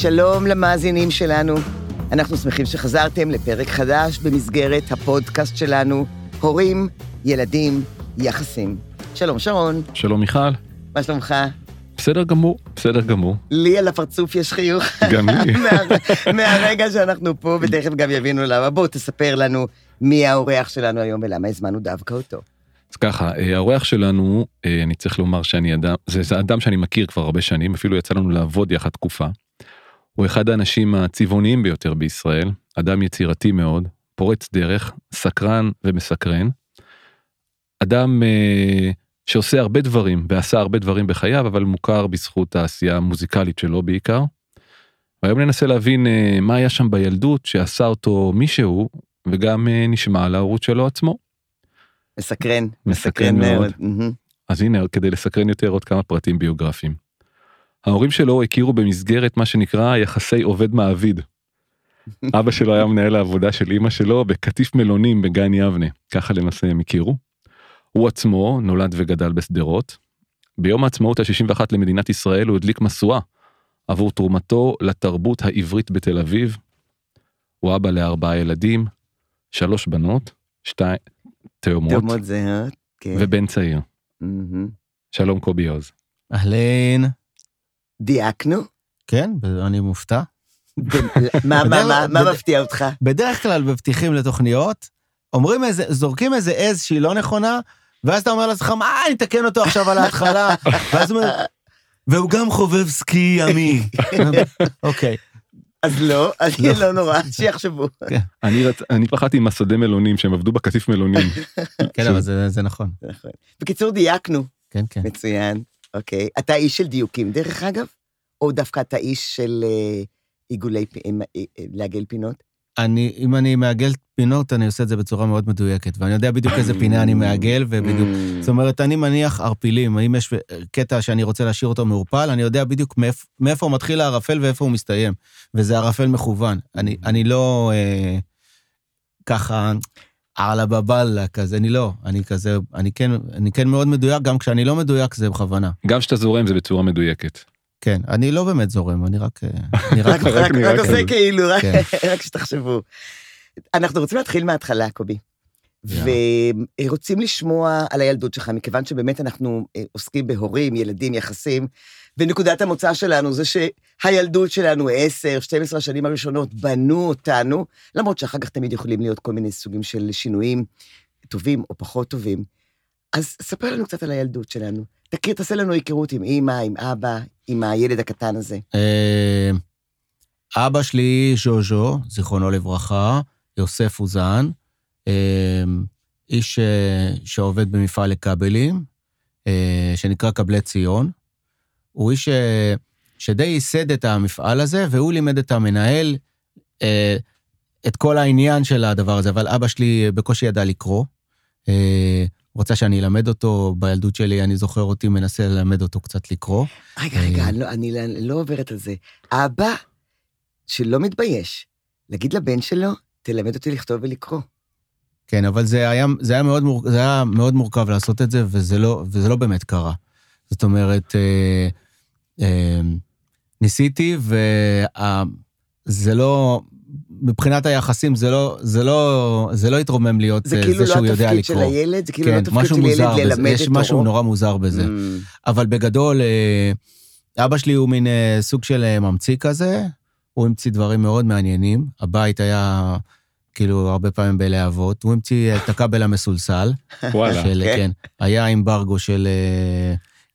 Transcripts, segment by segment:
שלום למאזינים שלנו. אנחנו שמחים שחזרתם לפרק חדש במסגרת הפודקאסט שלנו, הורים, ילדים, יחסים. שלום, שרון. שלום, מיכל. מה שלומך? בסדר גמור, בסדר גמור. לי על הפרצוף יש חיוך. גם לי. מה, מהרגע שאנחנו פה, ותכף גם יבינו למה. בוא, תספר לנו מי האורח שלנו היום ולמה הזמנו דווקא אותו. אז ככה, אה, האורח שלנו, אה, אני צריך לומר שאני אדם, זה, זה אדם שאני מכיר כבר הרבה שנים, אפילו יצא לנו לעבוד יחד תקופה. הוא אחד האנשים הצבעוניים ביותר בישראל, אדם יצירתי מאוד, פורץ דרך, סקרן ומסקרן. אדם אה, שעושה הרבה דברים ועשה הרבה דברים בחייו, אבל מוכר בזכות העשייה המוזיקלית שלו בעיקר. והיום ננסה להבין אה, מה היה שם בילדות שעשה אותו מישהו, וגם אה, נשמע על ההורות שלו עצמו. מסקרן. מסקרן מאוד. אז הנה, כדי לסקרן יותר עוד כמה פרטים ביוגרפיים. ההורים שלו הכירו במסגרת מה שנקרא יחסי עובד מעביד. אבא שלו היה מנהל העבודה של אמא שלו בקטיף מלונים בגן יבנה, ככה למעשה הם הכירו. הוא עצמו נולד וגדל בשדרות. ביום העצמאות ה-61 למדינת ישראל הוא הדליק משואה עבור תרומתו לתרבות העברית בתל אביב. הוא אבא לארבעה ילדים, שלוש בנות, שתיים תאומות, תאומות זהות, כן. ובן צעיר. מהמם. שלום קובי עוז. אהלן. דייקנו? כן, אני מופתע. מה, מה, מה, מה בד- מפתיע אותך? בדרך כלל בפתיחים לתוכניות, אומרים איזה, זורקים איזה עז שהיא לא נכונה, ואז אתה אומר לעצמך, מה, אני אתקן אותו עכשיו על ההתחלה, ואז הוא אומר, והוא גם חובב סקי ימי. אוקיי, אז לא, אז לא. לא נורא, שיחשבו. אני, רצ... אני פחדתי עם השדה מלונים שהם עבדו בקטיף מלונים. כן, אבל זה זה נכון. נכון. בקיצור, דייקנו. כן, כן. מצוין. אוקיי. אתה איש של דיוקים, דרך אגב? או דווקא אתה איש של אה, עיגולי, פ- אה, אה, לעגל פינות? אני, אם אני מעגל פינות, אני עושה את זה בצורה מאוד מדויקת, ואני יודע בדיוק איזה פינה אני מעגל, ובדיוק... Mm. זאת אומרת, אני מניח ערפילים, אם יש קטע שאני רוצה להשאיר אותו מעורפל, אני יודע בדיוק מאיפ, מאיפה הוא מתחיל הערפל ואיפה הוא מסתיים, וזה ערפל מכוון. אני, אני לא אה, ככה על הבבלה כזה, אני לא, אני כזה, אני כן, אני כן מאוד מדויק, גם כשאני לא מדויק זה בכוונה. גם כשאתה זורם זה בצורה מדויקת. כן, אני לא באמת זורם, אני רק... אה, אני רק... רק, רק, נראה רק עושה כזה. כאילו, רק, כן. רק שתחשבו. אנחנו רוצים להתחיל מההתחלה, קובי. יאללה. ורוצים לשמוע על הילדות שלך, מכיוון שבאמת אנחנו אה, עוסקים בהורים, ילדים, יחסים, ונקודת המוצא שלנו זה שהילדות שלנו, 10, 12 השנים הראשונות, בנו אותנו, למרות שאחר כך תמיד יכולים להיות כל מיני סוגים של שינויים, טובים או פחות טובים. אז ספר לנו קצת על הילדות שלנו. תכיר, תעשה לנו היכרות עם אימא, עם אבא, עם הילד הקטן הזה. אה, אבא שלי, ז'וז'ו, זיכרונו לברכה, יוסף אוזן, אה, איש אה, שעובד במפעל לכבלים, שנקרא כבלי ציון. הוא איש אה, שדי ייסד את המפעל הזה, והוא לימד את המנהל אה, את כל העניין של הדבר הזה, אבל אבא שלי בקושי ידע לקרוא. אה, הוא רצה שאני אלמד אותו, בילדות שלי אני זוכר אותי מנסה ללמד אותו קצת לקרוא. רגע, רגע, אה. אני לא, אני לא- לא עוברת על זה. אבא שלא מתבייש, להגיד לבן שלו, תלמד אותי לכתוב ולקרוא. כן, אבל זה היה, זה היה, מאוד, מור, זה היה מאוד מורכב לעשות את זה, וזה לא, וזה לא באמת קרה. זאת אומרת, אה, אה, ניסיתי, וזה לא, מבחינת היחסים, זה לא, זה לא, זה לא התרומם להיות זה אה, כאילו זה לא שהוא יודע התפקיד של לקרוא. הילד, זה כאילו לא כן, התפקיד משהו של ילד מוזר בזה, ללמד יש את משהו תורו. נורא מוזר בזה. Mm. אבל בגדול, אה, אבא שלי הוא מין אה, סוג של ממציא כזה, הוא המציא דברים מאוד מעניינים. הבית היה כאילו הרבה פעמים בלהבות, הוא המציא את הכבל המסולסל. וואלה. של, כן. כן. היה אמברגו של,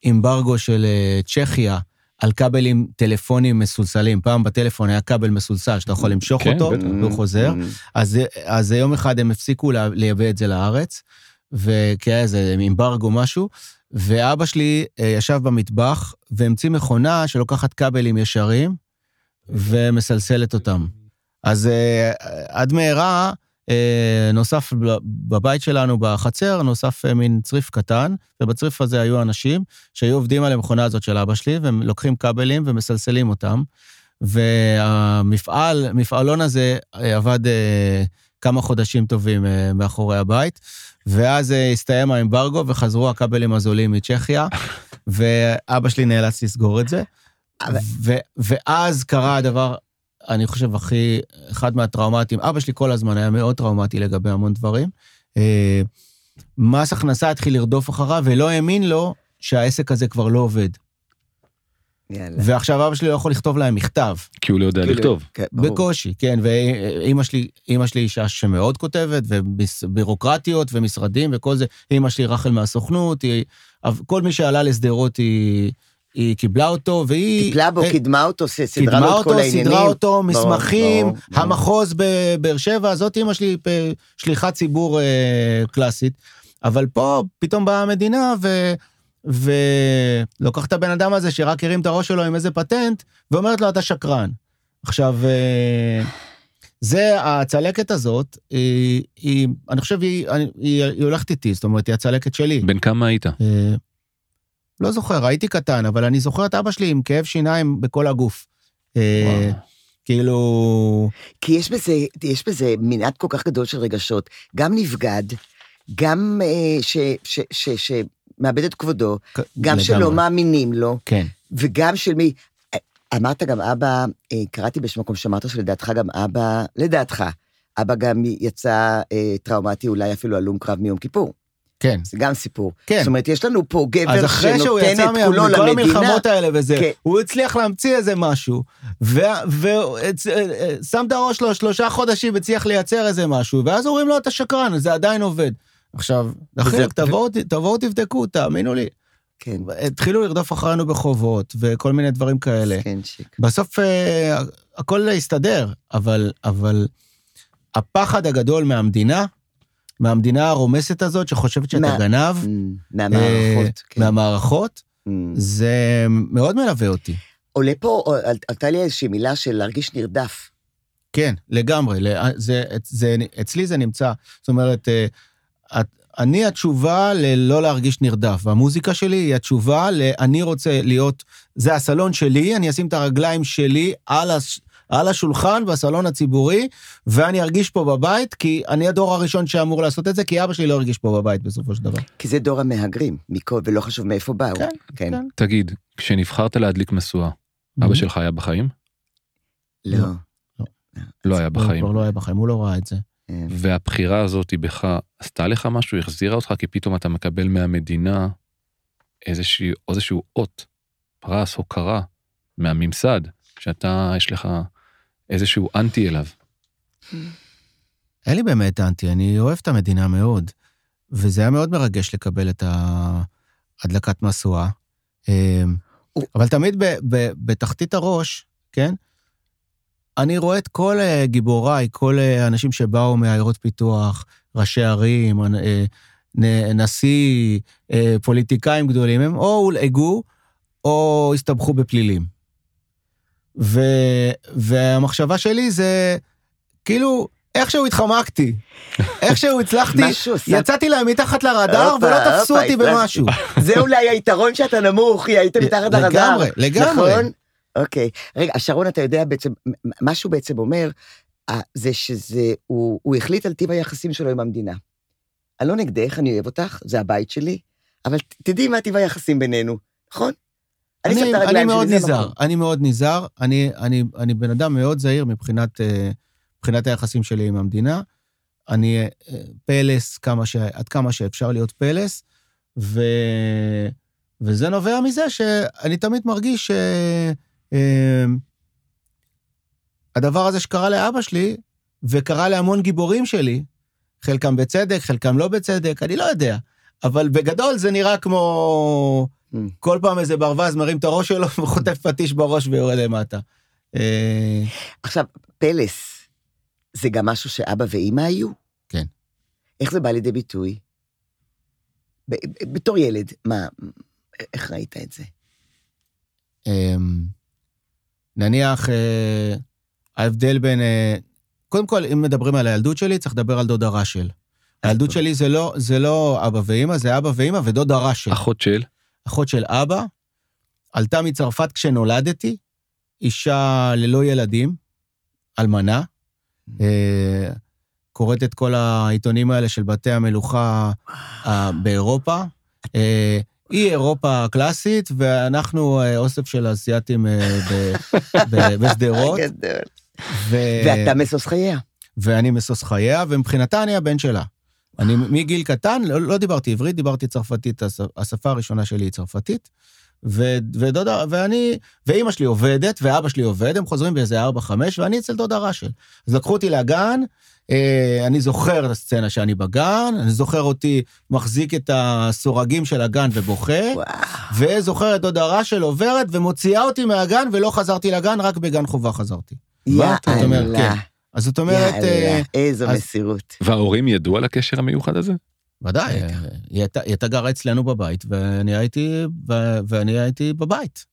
אמברגו של צ'כיה על כבלים טלפונים מסולסלים. פעם בטלפון היה כבל מסולסל שאתה יכול למשוך כן, אותו. והוא חוזר. Mm. אז, אז יום אחד הם הפסיקו לייבא את זה לארץ, וכי היה איזה אמברגו משהו, ואבא שלי אה, ישב במטבח והמציא מכונה שלוקחת כבלים ישרים ומסלסלת אותם. אז אה, עד מהרה נוסף ב- בבית שלנו בחצר, נוסף אה, מין צריף קטן, ובצריף הזה היו אנשים שהיו עובדים על המכונה הזאת של אבא שלי, והם לוקחים כבלים ומסלסלים אותם. והמפעל, מפעלון הזה אה, עבד אה, כמה חודשים טובים אה, מאחורי הבית, ואז אה, הסתיים האמברגו וחזרו הכבלים הזולים מצ'כיה, ואבא שלי נאלץ לסגור את זה. ו- ואז קרה הדבר, אני חושב, הכי, אחד מהטראומטיים. אבא שלי כל הזמן היה מאוד טראומטי לגבי המון דברים. אה, מס הכנסה התחיל לרדוף אחריו ולא האמין לו שהעסק הזה כבר לא עובד. יאללה. ועכשיו אבא שלי לא יכול לכתוב להם מכתב. כי הוא לא יודע כאילו, לכתוב. כן, ברור. בקושי, כן, ואימא שלי, אימא שלי אישה שמאוד כותבת, ובירוקרטיות ומשרדים וכל זה. אימא שלי רחל מהסוכנות, היא, כל מי שעלה לשדרות היא, היא קיבלה אותו, והיא... טיפלה בו, אה, קידמה אותו, סדרה קידמה לו את אותו, כל העניינים. סידרה אותו, ברור, מסמכים, ברור, ברור. המחוז בבאר שבע, זאת אימא שלי, שליחת ציבור אה, קלאסית. אבל פה פתאום באה המדינה ו... ולוקחת את הבן אדם הזה שרק הרים את הראש שלו עם איזה פטנט, ואומרת לו, אתה שקרן. עכשיו, אה, זה, הצלקת הזאת, היא, היא אני חושב, היא, היא, היא, היא הולכת איתי, זאת אומרת, היא הצלקת שלי. בן כמה היית? אה, לא זוכר, הייתי קטן, אבל אני זוכר את אבא שלי עם כאב שיניים בכל הגוף. אה. כאילו, כי יש בזה, יש בזה מנעד כל כך גדול של רגשות, גם נבגד, גם אה, ש, ש, ש, ש, את כבודו, גם לגמרי. שלא מאמינים לו, כן, וגם של מי... אה, אמרת גם אבא, אה, קראתי באיזשהו מקום שאמרת שלדעתך גם אבא, לדעתך, אבא גם יצא אה, טראומטי, אולי אפילו הלום קרב מיום כיפור. כן. זה גם סיפור. כן. זאת אומרת, יש לנו פה אז גבר אחרי שהוא שנותן יצא את מה- כולו מכל למדינה. המלחמות האלה וזה, כן. הוא הצליח להמציא איזה משהו, ושם את הראש שלו שלושה חודשים, הצליח לייצר איזה משהו, ואז אומרים לו, אתה שקרן, זה עדיין עובד. עכשיו, דחילק, תבואו תבואו תבדקו, תאמינו לי. כן, התחילו לרדוף אחרינו בחובות, וכל מיני דברים כאלה. כן, שיק. בסוף אה, הכל יסתדר, אבל, אבל הפחד הגדול מהמדינה, מהמדינה הרומסת הזאת שחושבת שאתה מה- גנב, Mm, מהמערכות. אה, כן. מהמערכות, Mm. זה מאוד מלווה אותי. עולה פה, על- עלתה לי איזושהי מילה של להרגיש נרדף. כן, לגמרי. ל- זה, זה, אצלי זה נמצא. זאת אומרת, אה, את- אני התשובה ללא להרגיש נרדף, והמוזיקה שלי היא התשובה ל... אני רוצה להיות... זה הסלון שלי, אני אשים את הרגליים שלי על, הש, על השולחן בסלון הציבורי, ואני ארגיש פה בבית, כי אני הדור הראשון שאמור לעשות את זה, כי אבא שלי לא הרגיש פה בבית בסופו של דבר. כי זה דור המהגרים, מכל, ולא חשוב מאיפה באו. כן, כן. כן. תגיד, כשנבחרת להדליק משואה, Mm-hmm. אבא שלך היה בחיים? לא. לא. לא היה הוא בחיים. כבר לא היה בחיים, הוא לא ראה את זה. כן. והבחירה הזאת בך עשתה לך משהו? החזירה אותך? כי פתאום אתה מקבל מהמדינה איזשהו אות, פרס, הוקרה, מהממסד, שאתה, יש לך איזשהו אנטי אליו. אין לי באמת אנטי, אני אוהב את המדינה מאוד, וזה היה מאוד מרגש לקבל את ההדלקת משואה. אמ, אבל תמיד ב, ב, בתחתית הראש, כן? אני רואה את כל אה, גיבוריי, כל אה, האנשים שבאו מעיירות פיתוח, ראשי ערים, אה, נשיא, פוליטיקאים גדולים, הם או הולעגו או הסתבכו בפלילים. ו, והמחשבה שלי זה, כאילו, איכשהו התחמקתי, איכשהו הצלחתי. יצאתי להם מתחת לרדאר ולא תפסו אותי. במשהו. זה אולי היתרון שאתה נמוך, כי היית מתחת לרדאר. לגמרי, לגמרי. נכון? אוקיי. רגע, שרון, אתה יודע בעצם, מה שהוא בעצם אומר, זה שזה, הוא, הוא החליט על טיב היחסים שלו עם המדינה. אני לא נגדך, אני אוהב אותך, זה הבית שלי, אבל תדעי מה טיב היחסים בינינו, נכון? אני אני, אני מאוד נזהר, המקום. אני מאוד נזהר, אני, אני, אני בן אדם מאוד זהיר מבחינת, אה, מבחינת היחסים שלי עם המדינה. אני אה, פלס כמה ש, עד כמה שאפשר להיות פלס, ו, וזה נובע מזה שאני תמיד מרגיש שהדבר הזה שקרה לאבא שלי, וקרה להמון גיבורים שלי, חלקם בצדק, חלקם לא בצדק, אני לא יודע. אבל בגדול זה נראה כמו. כל פעם איזה ברווז מרים את הראש שלו וחוטף פטיש בראש ויורד למטה. אה, עכשיו, פלס, זה גם משהו שאבא ואימא היו? כן. איך זה בא לידי ביטוי? בתור ילד, מה, איך ראית את זה? אמ, נניח, אה, ההבדל בין... אה, קודם כל, אם מדברים על הילדות שלי, צריך לדבר על דודה ראשל. הילדות. שלי זה לא, זה לא אבא ואימא, זה אבא ואימא ודודה ראשל. אחות של? אחות של אבא, עלתה מצרפת כשנולדתי, אישה ללא ילדים, אלמנה, אה, קוראת את כל העיתונים האלה של בתי המלוכה אה, באירופה. אה, היא אירופה הקלאסית, ואנחנו אוסף של אסייתים בשדרות. ואתה משוש חייה. ואני משוש חייה, ומבחינתה אני הבן שלה. אני מגיל קטן, לא, לא דיברתי עברית, דיברתי צרפתית, הש- השפה הראשונה שלי היא צרפתית. ו, ודודה, ואני, ואימא שלי עובדת, ואבא שלי עובד, הם חוזרים באיזה ארבע, חמש, ואני אצל דודה רשל. אז לקחו אותי לגן, אה, אני זוכר את הסצנה שאני בגן, אני זוכר אותי מחזיק את הסורגים של הגן ובוכה, וואו. וזוכר את דודה רשל עוברת ומוציאה אותי מהגן, ולא חזרתי לגן, רק בגן חובה חזרתי. יאללה. כן. אז זאת אומרת, אה, יאללה, איזו אז- מסירות. וההורים ידעו על הקשר המיוחד הזה? ודאי. היא הייתה- היא הייתה גרה אצלנו בבית, ואני הייתי, ו- ואני הייתי בבית.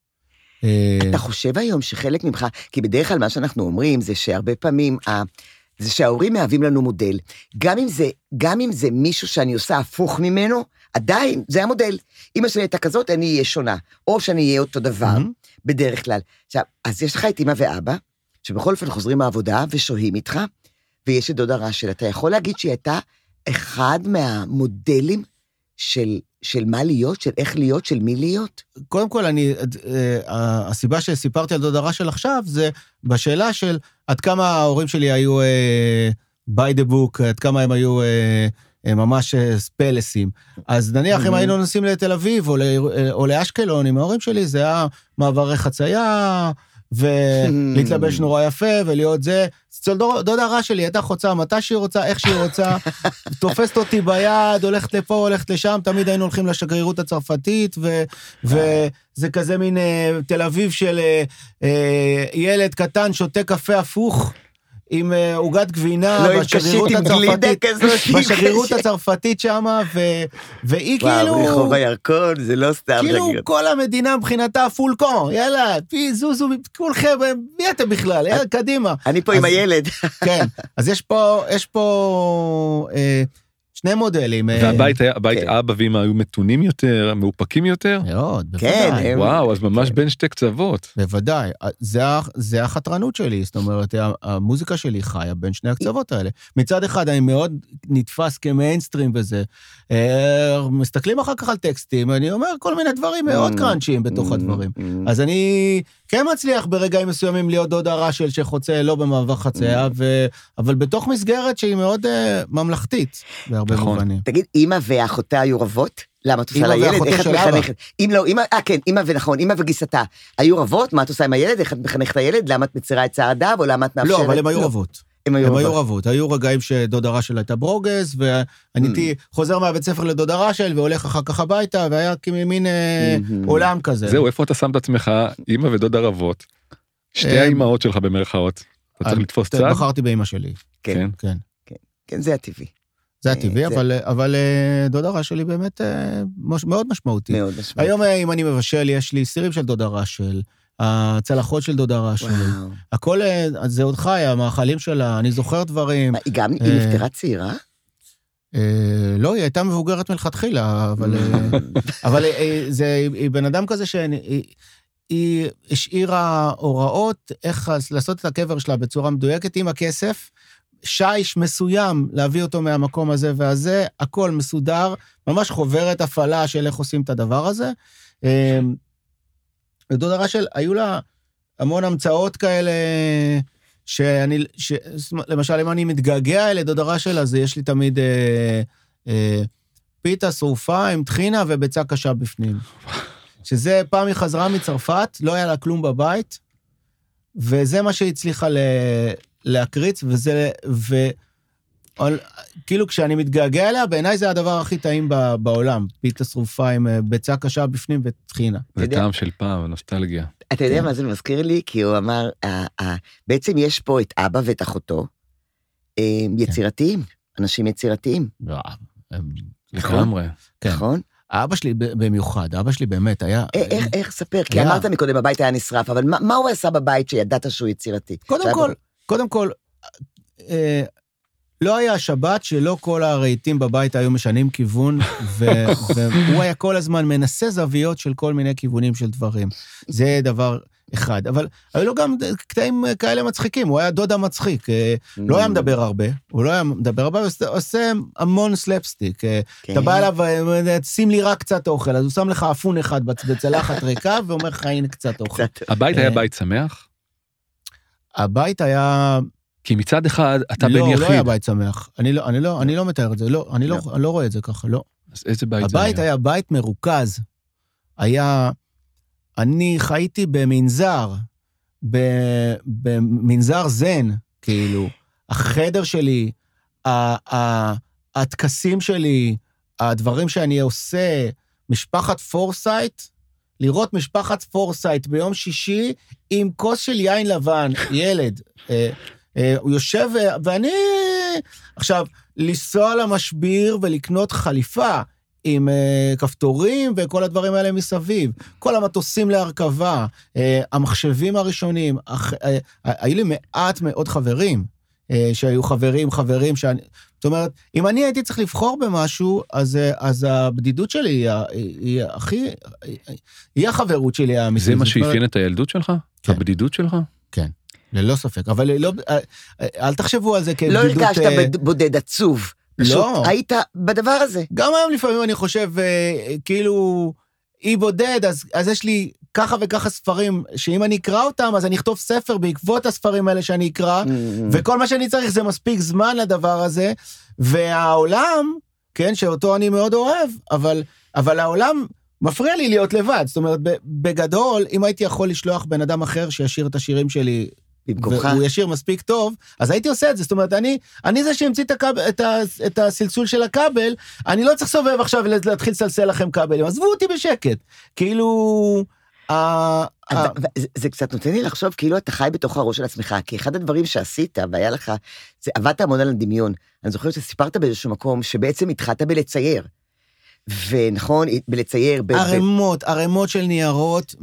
אה, אתה חושב היום שחלק ממך, כי בדרך כלל מה שאנחנו אומרים זה שהרבה פעמים, ה- זה שההורים מהווים לנו מודל. גם אם זה, גם אם זה מישהו שאני עושה הפוך ממנו, עדיין, זה המודל. אמא שלי הייתה כזאת, אני אהיה שונה. או שאני אהיה אותו דבר. בדרך כלל. עכשיו, אז יש לך את אמא ואבא, שבכל אופן חוזרים מהעבודה ושוהים איתך, ויש את דודה רשל. אתה יכול להגיד שהיא הייתה אחד מהמודלים של, של מה להיות, של איך להיות, של מי להיות? קודם כל, אני, אה, הסיבה שסיפרתי על דודה רשל עכשיו, זה בשאלה של עד כמה ההורים שלי היו אה, by the book, עד כמה הם היו אה, אה, ממש אה, ספלסים. אז נניח אם Mhm. היינו נוסעים לתל אביב או, ל, או לאשקלון עם ההורים שלי, זה היה מעברי חצייה, ולהתלבש נורא יפה ולהיות זה. אצל דוד- דודה רע שלי הייתה חוצה מתי שהיא רוצה, איך שהיא רוצה, תופסת אותי ביד, הולכת לפה, הולכת לשם, תמיד היינו הולכים לשגרירות הצרפתית, ו, וזה כזה מין אה, תל אביב של אה, אה, ילד קטן שותה קפה הפוך. עם אה, עוגת גבינה לא בשגרירות הצרפתית, בשגרירות. הצרפתית שמה, ו- והיא וואו, כאילו... רחוב הירקון, זה לא סתם כאילו שגריר. כל המדינה מבחינתה פול קור, יאללה, פי זוזו, כולכם, מי אתם בכלל? יאללה, קדימה. אני פה עם הילד. כן, אז יש פה, יש פה אה, שני מודלים. אה, והבית היה, הבית כן. אבא ואמא היו מתונים יותר, מאופקים יותר? מאוד, כן, בוודאי. הם- וואו, אז ממש כן. בין שתי קצוות. בוודאי, זה, ה- זה החתרנות שלי, זאת אומרת, ה- המוזיקה שלי חיה בין שני הקצוות האלה. מצד אחד, אני מאוד נתפס כמיינסטרים וזה. אה, מסתכלים אחר כך על טקסטים, אני אומר כל מיני דברים מאוד Mm, קראנצ'יים בתוך mm, הדברים. mm. אז אני כן מצליח ברגעים מסוימים להיות דודה רשל שחוצה לא במעבר חצייה. ו... אבל בתוך מסגרת שהיא מאוד uh, ממלכתית, בהרבה נכון. מובנים. תגיד, אימא ואחותה היו רבות? למה את עושה לילד? איך את של אבא. מחנכת? אם לא, אמא, אה כן, אמא ונכון, אמא וגיסתה. היו רבות? מה את עושה עם הילד? איך את מחנכת את הילד? למה את מצירה את צעדיו? או למה את מאפשרת? לא, אבל הם היו רבות. הם היו הם היו רבות. היו רגעים שדודה רשל הייתה ברוגז, ואני Mm. הייתי חוזר מהבית ספר לדודה רשל והולך אחר כך הביתה, והיה כמין אה, Mhm. עולם כזה. זהו, איפה אתה שם את עצמך, אימא ודודה רבות? שתי אה, האימהות שלך במרכאות. אתה צריך אז לתפוס צד? בחרתי באימא שלי, כן, כן. כן, זה הטבעי. זה אה, הטבעי, אבל- אבל אה, דודה רשל היא באמת אה, מאוד משמעותית. מאוד משמעותי. היום אה, אם אני מבשל, יש לי סירים של דודה רשל, הצלחות של דודה רשל. הכל, אה, זה עוד חי, המאכלים שלה, אני זוכר דברים. היא גם, היא אה, נפטרה צעירה? אה, לא, היא הייתה מבוגרת מלכתחילה, אבל, אה, אבל אה, זה, היא- בן אדם כזה שהיא היא השאירה הוראות איך לעשות את הקבר שלה בצורה מדויקת עם הכסף. שיש מסוים להביא אותו מהמקום הזה והזה, הכל מסודר, ממש חוברת הפעלה של איך עושים את הדבר הזה. אה, לדודה רשל, היו לה המון המצאות כאלה, שאני, ש, למשל, אם אני מתגעגע לדודה רשל, אז יש לי תמיד אה, אה, פיתה שרופה עם טחינה וביצה קשה בפנים. שזה, פעם היא חזרה מצרפת, לא היה לה כלום בבית, וזה מה שהיא הצליחה ל, להקריץ, וזה, ו... אבל, כאילו כשאני מתגעגע אליה, בעיניי זה הדבר הכי טעים ב- בעולם. פיתה שרופה עם אה, ביצה קשה בפנים וטחינה. זה יודע- טעם של פעם, נוסטלגיה. אתה יודע כן. מה זה מזכיר לי? כי הוא אמר, אה, אה, בעצם יש פה את אבא ואת אחותו, אה, יצירתיים, אנשים יצירתיים, וואו, הם- לגמרי. כן. נכון? אבא שלי במיוחד, אבא שלי באמת היה... איך, איך, ספר, כי. אמרת מקודם, הבית היה נשרף, אבל מה, מה הוא עשה בבית שידעת שהוא יצירתי? קודם כל, קודם כל, אה, לא היה שבת שלא כל הרהיטים בבית היו משנים כיוון, ו- והוא היה כל הזמן מנסה זוויות של כל מיני כיוונים של דברים. זה דבר אחד, אבל היו לו גם קטעים כאלה מצחיקים, הוא היה דודה מצחיק, אה, לא היה מדבר הרבה, הוא לא היה מדבר הרבה, הוא עושה המון סלפסטיק. אה, כן. אתה בא אליו, שים לי רק קצת אוכל, אז הוא שם לך אפון אחד בצלחת ריקה, ואומר לך, הנה קצת אוכל. הבית היה בית שמח? הבית היה... כי מצד אחד, אתה לא, בן יחיד. לא, לא היה בית שמח. אני לא, אני לא, אני לא מתאר את זה, לא, אני לא. אני לא רואה את זה ככה, לא. אז איזה בית זה היה? הבית היה בית מרוכז. היה... אני חייתי במנזר, במנזר זן, כאילו. החדר שלי, הטקסים שלי, הדברים שאני עושה, משפחת פורסייט, לראות משפחת פורסייט ביום שישי עם כוס של יין לבן, ילד. אה, אה, הוא יושב, ואני... עכשיו, לנסוע למשביר ולקנות חליפה עם כפתורים וכל הדברים האלה מסביב. כל המטוסים להרכבה, המחשבים הראשונים. היו לי מעט מאוד חברים, שהיו חברים, חברים שאני... זאת אומרת, אם אני הייתי צריך לבחור במשהו, אז, uh, אז הבדידות שלי היא, היא, היא הכי... היא החברות שלי האמיתית. זה מה שאפיין את הילדות שלך? כן. הבדידות שלך? כן. ללא ספק, אבל לא, אל תחשבו על זה כבדידות... לא הרגשת בודד עצוב. פשוט לא. היית בדבר הזה. גם היום לפעמים אני חושב, אה, כאילו, אי בודד, אז, אז יש לי ככה וככה ספרים, שאם אני אקרא אותם, אז אני אכתוב ספר בעקבות הספרים האלה שאני אקרא, mm-hmm. וכל מה שאני צריך זה מספיק זמן לדבר הזה, והעולם, כן, שאותו אני מאוד אוהב, אבל, אבל העולם מפריע לי להיות לבד. זאת אומרת, בגדול, אם הייתי יכול לשלוח בן אדם אחר שישיר את השירים שלי במקומך. והוא ישיר מספיק טוב, אז הייתי עושה את זה. זאת אומרת, אני, אני זה שהמציא את, הכבל, את, ה, את הסלסול של הכבל, אני לא צריך לסובב עכשיו להתחיל לסלסל לכם כבלים, עזבו אותי בשקט. כאילו... זה קצת נותן לי לחשוב כאילו אתה חי בתוך הראש של עצמך, כי אחד הדברים שעשית והיה לך, זה עבדת המון על הדמיון. אני זוכרת שסיפרת באיזשהו מקום שבעצם התחלת בלצייר. ונכון, בלצייר... ערימות, ערימות של ניירות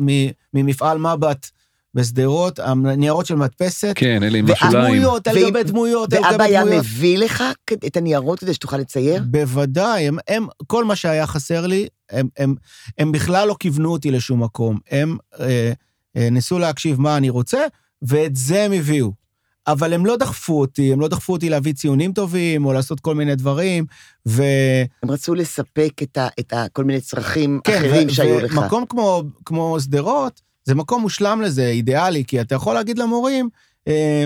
ממפעל מבט. בשדרות, הניירות של מדפסת. כן, אלה עם השוליים. ודמויות, על גבי דמויות, על גבי דמויות. ואבא היה מביא לך את הניירות כדי שתוכל לצייר? בוודאי, הם, הם, כל מה שהיה חסר לי, הם, הם, הם בכלל לא כיוונו אותי לשום מקום. הם אה, אה, ניסו להקשיב מה אני רוצה, ואת זה הם הביאו. אבל הם לא דחפו אותי, הם לא דחפו אותי להביא ציונים טובים, או לעשות כל מיני דברים, ו... הם רצו לספק את, ה, את ה, כל מיני צרכים כן, אחרים ו- שהיו לך. מקום כמו, כמו שדרות, זה מקום מושלם לזה, אידיאלי, כי אתה יכול להגיד למורים, אה,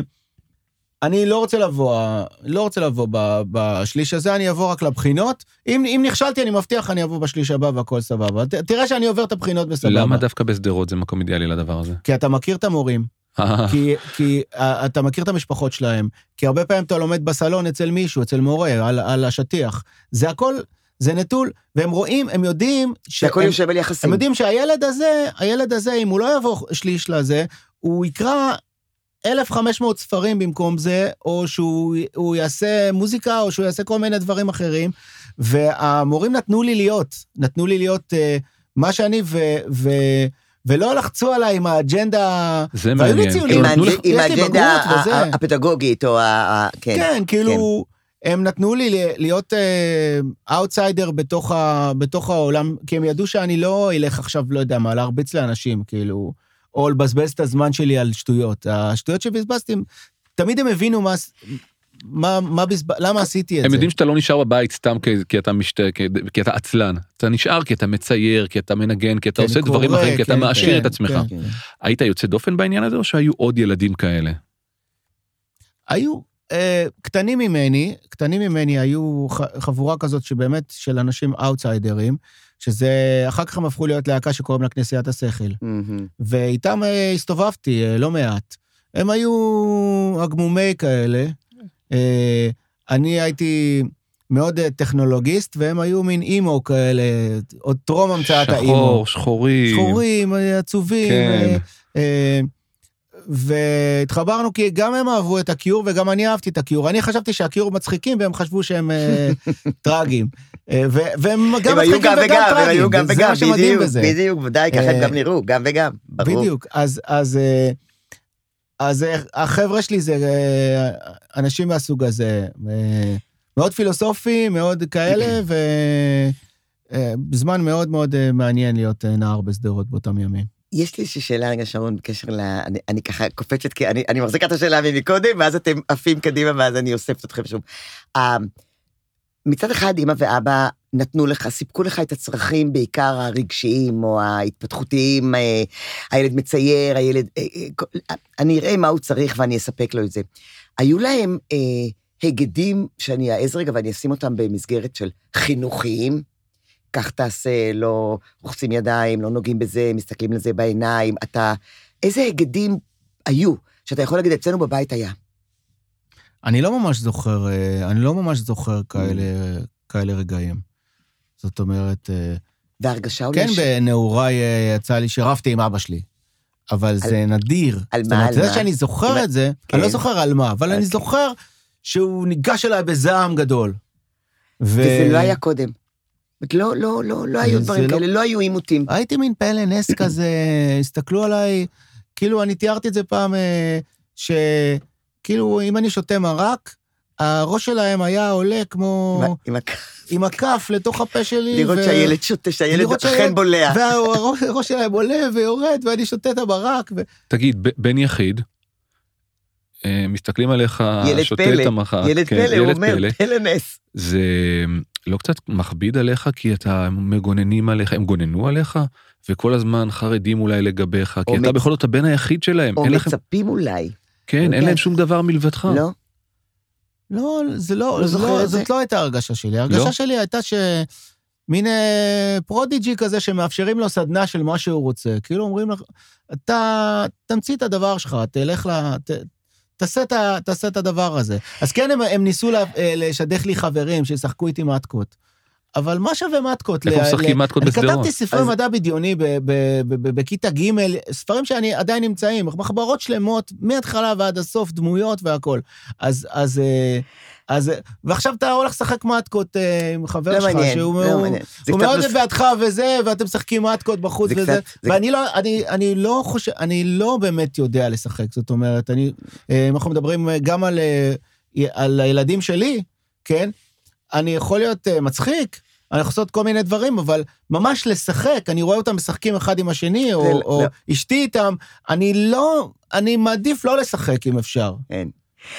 אני לא רוצה לבוא, לא רוצה לבוא בשליש הזה, אני אבוא רק לבחינות. אם, אם נכשלתי, אני מבטיח, אני אבוא בשליש הבא והכל סבבה. ת, תראה שאני עובר את הבחינות בסבבה. למה דווקא בשדרות זה מקום אידיאלי לדבר הזה? כי אתה מכיר את המורים. אה. כי, כי uh, אתה מכיר את המשפחות שלהם. כי הרבה פעמים אתה לומד בסלון אצל מישהו, אצל מורה, על, על השטיח. זה הכל... זה נטול, והם רואים, הם יודעים... שהכל יושב על יחסים. הם יודעים שהילד הזה, הילד הזה, אם הוא לא יבוא שליש לזה, הוא יקרא 1,500 ספרים במקום זה, או שהוא יעשה מוזיקה, או שהוא יעשה כל מיני דברים אחרים. והמורים נתנו לי להיות, נתנו לי להיות uh, מה שאני, ו... ו ולא לחצו עליי עם האג'נדה, זה מעניין, עם, עם האג'נדה הפדגוגית, או ה... כן, כן, כאילו, כן. הם נתנו לי להיות outsider uh, בתוך, בתוך העולם, כי הם ידעו שאני לא אלך עכשיו, לא יודע מה, להרביץ לאנשים, כאילו, או לבזבז את הזמן שלי על שטויות. השטויות שבזבזתי, תמיד הם הבינו מה... מה, מה בזב... למה עשיתי את הם זה? הם יודעים שאתה לא נשאר בבית סתם כי, כי אתה משת... כי, כי אתה עצלן. אתה נשאר כי אתה מצייר, כי אתה מנגן, כי אתה כן, עושה קורא, דברים אחרים, כן, כי אתה כן, מעשיר כן, את עצמך. כן, כן. היית יוצא דופן בעניין הזה או שהיו עוד ילדים כאלה? היו, אה, קטנים ממני, קטנים ממני היו חבורה כזאת שבאמת של אנשים אאוטסיידרים, שזה, אחר כך הם הפכו להיות להקה שקוראים לה כנסיית השכל. Mm-hmm. ואיתם אה, הסתובבתי אה, לא מעט. הם היו הגמומי כאלה. אני הייתי מאוד טכנולוגיסט, והם היו מין אימו כאלה, עוד טרום המצאת האימו. שחור, שחורים. שחורים, עצובים. כן. והתחברנו כי גם הם אהבו את הקיור וגם אני אהבתי את הקיור. אני חשבתי שהקיור מצחיקים והם חשבו שהם uh, טרגיים. Uh, והם גם מצחיקים וגם, טרגיים. הם היו גם וגם, זה מה שמדהים בזה. בדיוק, ודאי, ככה הם אה, גם נראו, גם וגם, ברור. בדיוק, אז, אז, החבר'ה שלי זה אנשים מהסוג הזה. מאוד פילוסופי, מאוד כאלה, וזמן מאוד מאוד מעניין להיות נער בשדרות באותם ימים. יש לי איזושהי שאלה רגע, שרון, בקשר ל... אני, אני ככה קופצת, כי אני, אני מחזיקה את השאלה ממקודם, ואז אתם עפים קדימה, ואז אני אוספת אתכם שוב. Uh, מצד אחד, אמא ואבא נתנו לך, סיפקו לך את הצרכים, בעיקר הרגשיים או ההתפתחותיים, אה, הילד מצייר, הילד... אה, אה, אני אראה מה הוא צריך ואני אספק לו את זה. היו להם אה, היגדים שאני אעז רגע ואני אשים אותם במסגרת של חינוכיים, כך תעשה, לא רוחצים ידיים, לא נוגעים בזה, מסתכלים לזה בעיניים, אתה... איזה היגדים היו, שאתה יכול להגיד, אצלנו בבית היה? אני לא ממש זוכר, אני לא ממש זוכר כאלה, כאלה רגעים. זאת אומרת... אה, והרגשה אולי... כן, ש... בנעוריי אה, יצא לי שרבתי עם אבא שלי. אבל על... זה נדיר. על מה? על מה? זה שאני זוכר מה... את זה, כן. אני לא. זוכר על מה, אבל okay. אני אוקיי. זוכר שהוא ניגש אליי בזעם גדול. ו... וזה לא היה קודם. לא, לא, לא, לא היו דברים לא- כאלה, לא... לא היו עימותים. הייתי מין פלא נס כזה, הסתכלו עליי, כאילו, אני תיארתי את זה פעם, אה, שכאילו, אם אני שותה מרק, הראש שלהם היה עולה כמו... עם עם הכף לתוך הפה שלי. לראות ו... שהילד שותה, שהילד אכן בולע. והראש שלהם עולה ויורד, ואני שותה את הברק. ו... תגיד, בן יחיד, אה, מסתכלים עליך, שותה את המחק. ילד כן, פלא, הוא אומר, פלא נס. זה לא קצת מכביד עליך, כי אתה מגוננים עליך, הם גוננו עליך, וכל הזמן חרדים אולי לגביך, כי אתה מצ... בכל זאת הבן היחיד שלהם. או מצפים לכם... אולי. כן, אין להם שום דבר מלבדך. לא. לא, זה לא, לא, לא זאת לא הייתה הרגשה שלי. ההרגשה לא? שלי הייתה ש... מין אה, prodigy כזה שמאפשרים לו סדנה של מה שהוא רוצה. כאילו אומרים לך, אתה תמציא את הדבר שלך, תלך ל... ת, תעשה, את, תעשה את הדבר הזה. אז כן, הם, הם ניסו אה, לשדך לי חברים שישחקו איתי מטקות. אבל מה שווה מתקות? איפה משחקים מתקות בשדרות? אני כתבתי ספרי מדע בדיוני בכיתה ג', ספרים שאני עדיין נמצאים, מחברות שלמות, מההתחלה ועד הסוף, דמויות והכול. אז, אז, אה, ועכשיו אתה הולך לשחק מתקות אה, עם חבר לא שלך, מעניין, שהוא לא מעניין. הוא מאוד אוהב בעדך וזה, ואתם משחקים מתקות בחוץ וזה, קצת, ואני לא, אני, אני לא חושב, אני לא באמת יודע לשחק, זאת אומרת, אני, אה, אם אנחנו מדברים גם על, על הילדים שלי, כן? אני יכול להיות מצחיק, אני יכול לעשות כל מיני דברים, אבל ממש לשחק, אני רואה אותם משחקים אחד עם השני, או, לא, או לא. אשתי איתם, אני לא, אני מעדיף לא לשחק אם אפשר. כן.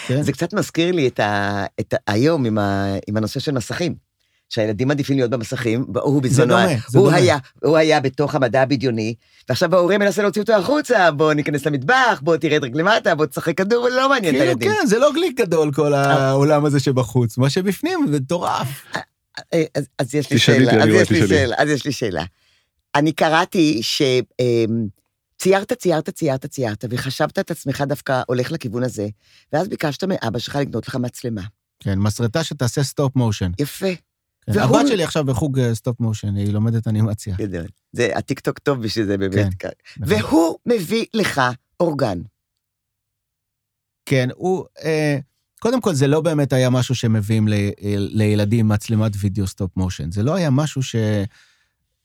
כן? זה קצת מזכיר לי את, ה, את ה, היום עם, ה, עם הנושא של מסכים. שהילדים מעדיפים להיות במסכים, הוא בזמנו, הוא. היה, הוא היה בתוך המדע הבדיוני, ועכשיו ההורים מנסה להוציא אותו החוצה, בוא ניכנס למטבח, בוא תרד רק למטה, בוא תשחק כדור, לא מעניין את כאילו, הילדים. כן, זה לא גליק גדול כל העולם הזה שבחוץ, מה שבפנים זה מטורף. אז יש לי שאלה, אז יש לי שאלה, אז יש לי שאלה. אני קראתי ש... ציירת, ציירת, ציירת, ציירת, וחשבת את עצמך דווקא הולך לכיוון הזה, ואז ביקשת מאבא שלך לקנות לך מצלמה. כן, מסרטה שתעשה stop motion. יפה. כן, והוא... הבת שלי עכשיו בחוג stop אה, motion, היא לומדת אנימציה. גדול. זה הטיקטוק טוב בשביל זה באמת. כן. והוא מביא לך אורגן. כן, הוא... אה, קודם כל, זה לא באמת היה משהו שמביאים ל, לילדים מצלמת וידאו stop motion. זה לא היה משהו ש...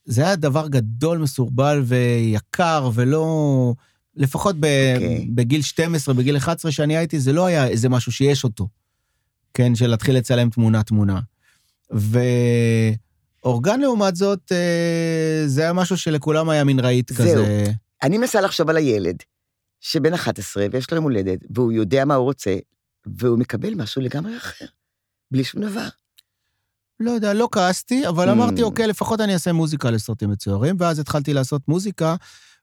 זה היה דבר גדול, מסורבל ויקר, ולא... לפחות ב, okay. אוקיי. בגיל 12, בגיל 11 שאני הייתי, זה לא היה איזה משהו שיש אותו. כן, של להתחיל לצלם תמונה-תמונה. ואורגן לעומת זאת, אה, זה היה משהו שלכולם היה מין רהיט כזה. זהו. אני מנסה לחשוב על הילד, שבן 11 ויש לו יום הולדת, והוא יודע מה הוא רוצה, והוא מקבל משהו לגמרי אחר, בלי שום דבר. לא יודע, לא כעסתי, אבל mm. אמרתי, אוקיי, לפחות אני אעשה מוזיקה לסרטים מצוירים, ואז התחלתי לעשות מוזיקה,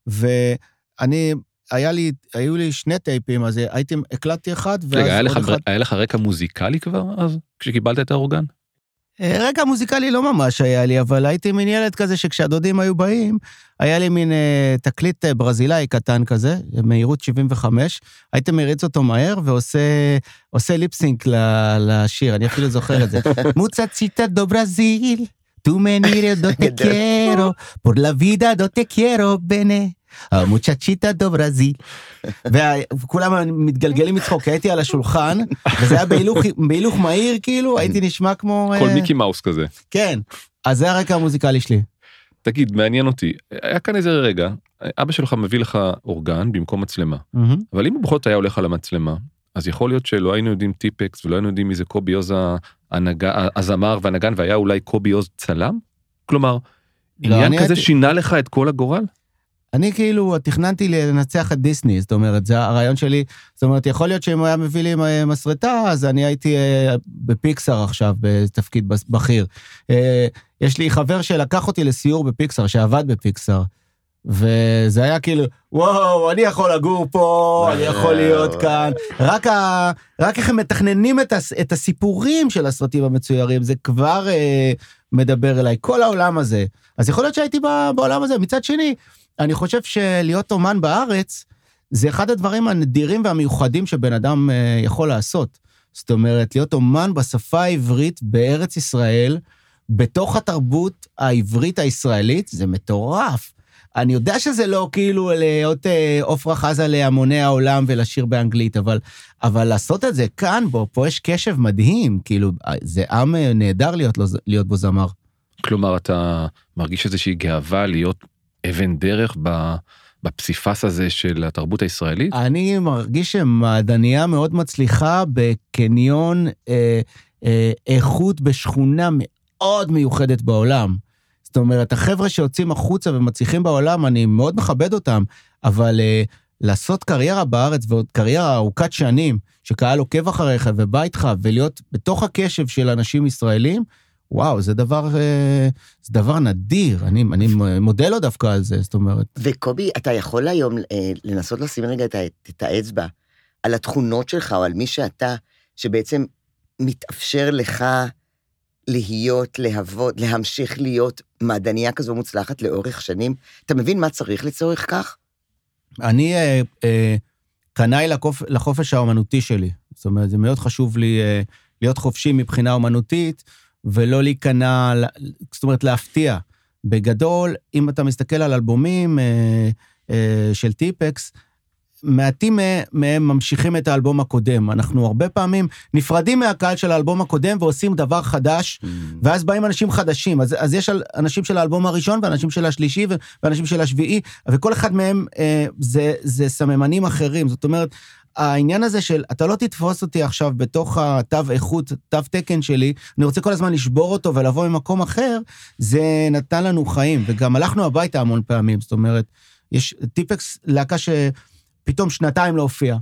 ואני, היה לי, היו לי שני טייפים, אז הייתי, הקלטתי אחד, ואז רגע, היה אחד... היה לך רקע מוזיקלי כבר אז, כשקיבלת את האורגן? אה, רגע מוזיקלי לא ממש היה לי, אבל הייתי מין ילד כזה שכשהדודים היו באים, היה לי מין uh, תקליט uh, ברזילאי קטן כזה, מהירות 75, הייתי מריץ אותו מהר ועושה ליפסינק לשיר, אני אפילו זוכר את זה. מוצציטה דו ברזיל, tu me nire do te quiero, por la vida do te quiero, bene. המוצ'צ'יטה דו ברזיל. וכולם מתגלגלים מצחוק, הייתי על השולחן, וזה היה בהילוך מהיר כאילו, הייתי נשמע כמו... כל אה, מיקי מאוס כזה. כן, אז זה הרקע המוזיקלי שלי. תגיד, מעניין אותי, היה כאן איזה רגע, אבא שלך מביא לך אורגן במקום מצלמה, אבל אם הוא בכל זאת היה הולך על המצלמה, אז יכול להיות שלא היינו יודעים טיפקס ולא היינו יודעים מי זה קובי עוז הזמר והנגן והיה אולי קובי עוז צלם? כלומר, לא, עניין כזה שינה לך את כל הגורל? אני כאילו תכננתי לנצח את דיסני, זאת אומרת, זה הרעיון שלי. זאת אומרת, יכול להיות שאם הוא היה מביא לי אה, מסרטה, אז אני הייתי אה, בפיקסאר עכשיו, בתפקיד בכיר. אה, יש לי חבר שלקח אותי לסיור בפיקסאר, שעבד בפיקסאר. וזה היה כאילו, וואו, אני יכול לגור פה, אני יכול להיות כאן. רק, ה... רק איך הם מתכננים את, הס... את הסיפורים של הסרטים המצוירים, זה כבר אה, מדבר אליי, כל העולם הזה. אז יכול להיות שהייתי בעולם הזה. מצד שני, אני חושב שלהיות אומן בארץ, זה אחד הדברים הנדירים והמיוחדים שבן אדם אה, יכול לעשות. זאת אומרת, להיות אומן בשפה העברית בארץ ישראל, בתוך התרבות העברית הישראלית, זה מטורף. אני יודע שזה לא כאילו להיות אה, עופרה חזה להמוני העולם ולשיר באנגלית, אבל, אבל לעשות את זה כאן, בו, פה יש קשב מדהים, כאילו, זה עם אה, נהדר להיות, להיות בו זמר. כלומר, אתה מרגיש איזושהי גאווה להיות אבן דרך ב... בפסיפס הזה של התרבות הישראלית? אני מרגיש שמעדניה מאוד מצליחה בקניון אה, אה, איכות בשכונה מאוד מיוחדת בעולם. זאת אומרת, החבר'ה שיוצאים החוצה ומצליחים בעולם, אני מאוד מכבד אותם, אבל uh, לעשות קריירה בארץ ועוד קריירה ארוכת שנים, שקהל עוקב אחריך ובא איתך, ולהיות בתוך הקשב של אנשים ישראלים, וואו, זה דבר, uh, זה דבר נדיר, אני, אני מודה לו דווקא על זה, זאת אומרת. וקובי, אתה יכול היום uh, לנסות לשים רגע את, את האצבע על התכונות שלך, או על מי שאתה, שבעצם מתאפשר לך להיות, להוות, להמשיך להיות מעדניה כזו מוצלחת לאורך שנים? אתה מבין מה צריך לצורך כך? אני אה, אה, קנאי לחופ, לחופש האומנותי שלי. זאת אומרת, זה מאוד חשוב לי אה, להיות חופשי מבחינה אומנותית, ולא להיכנע, זאת אומרת, להפתיע. בגדול, אם אתה מסתכל על אלבומים אה, אה, של טיפקס, מעטים מהם ממשיכים את האלבום הקודם. אנחנו הרבה פעמים נפרדים מהקהל של האלבום הקודם ועושים דבר חדש, mm. ואז באים אנשים חדשים. אז, אז יש אנשים של האלבום הראשון ואנשים של השלישי ואנשים של השביעי, וכל אחד מהם אה, זה, זה סממנים אחרים. זאת אומרת, העניין הזה של אתה לא תתפוס אותי עכשיו בתוך התו איכות, תו תקן שלי, אני רוצה כל הזמן לשבור אותו ולבוא ממקום אחר, זה נתן לנו חיים, וגם הלכנו הביתה המון פעמים, זאת אומרת, יש טיפקס, להקה ש... פתאום שנתיים לא הופיע.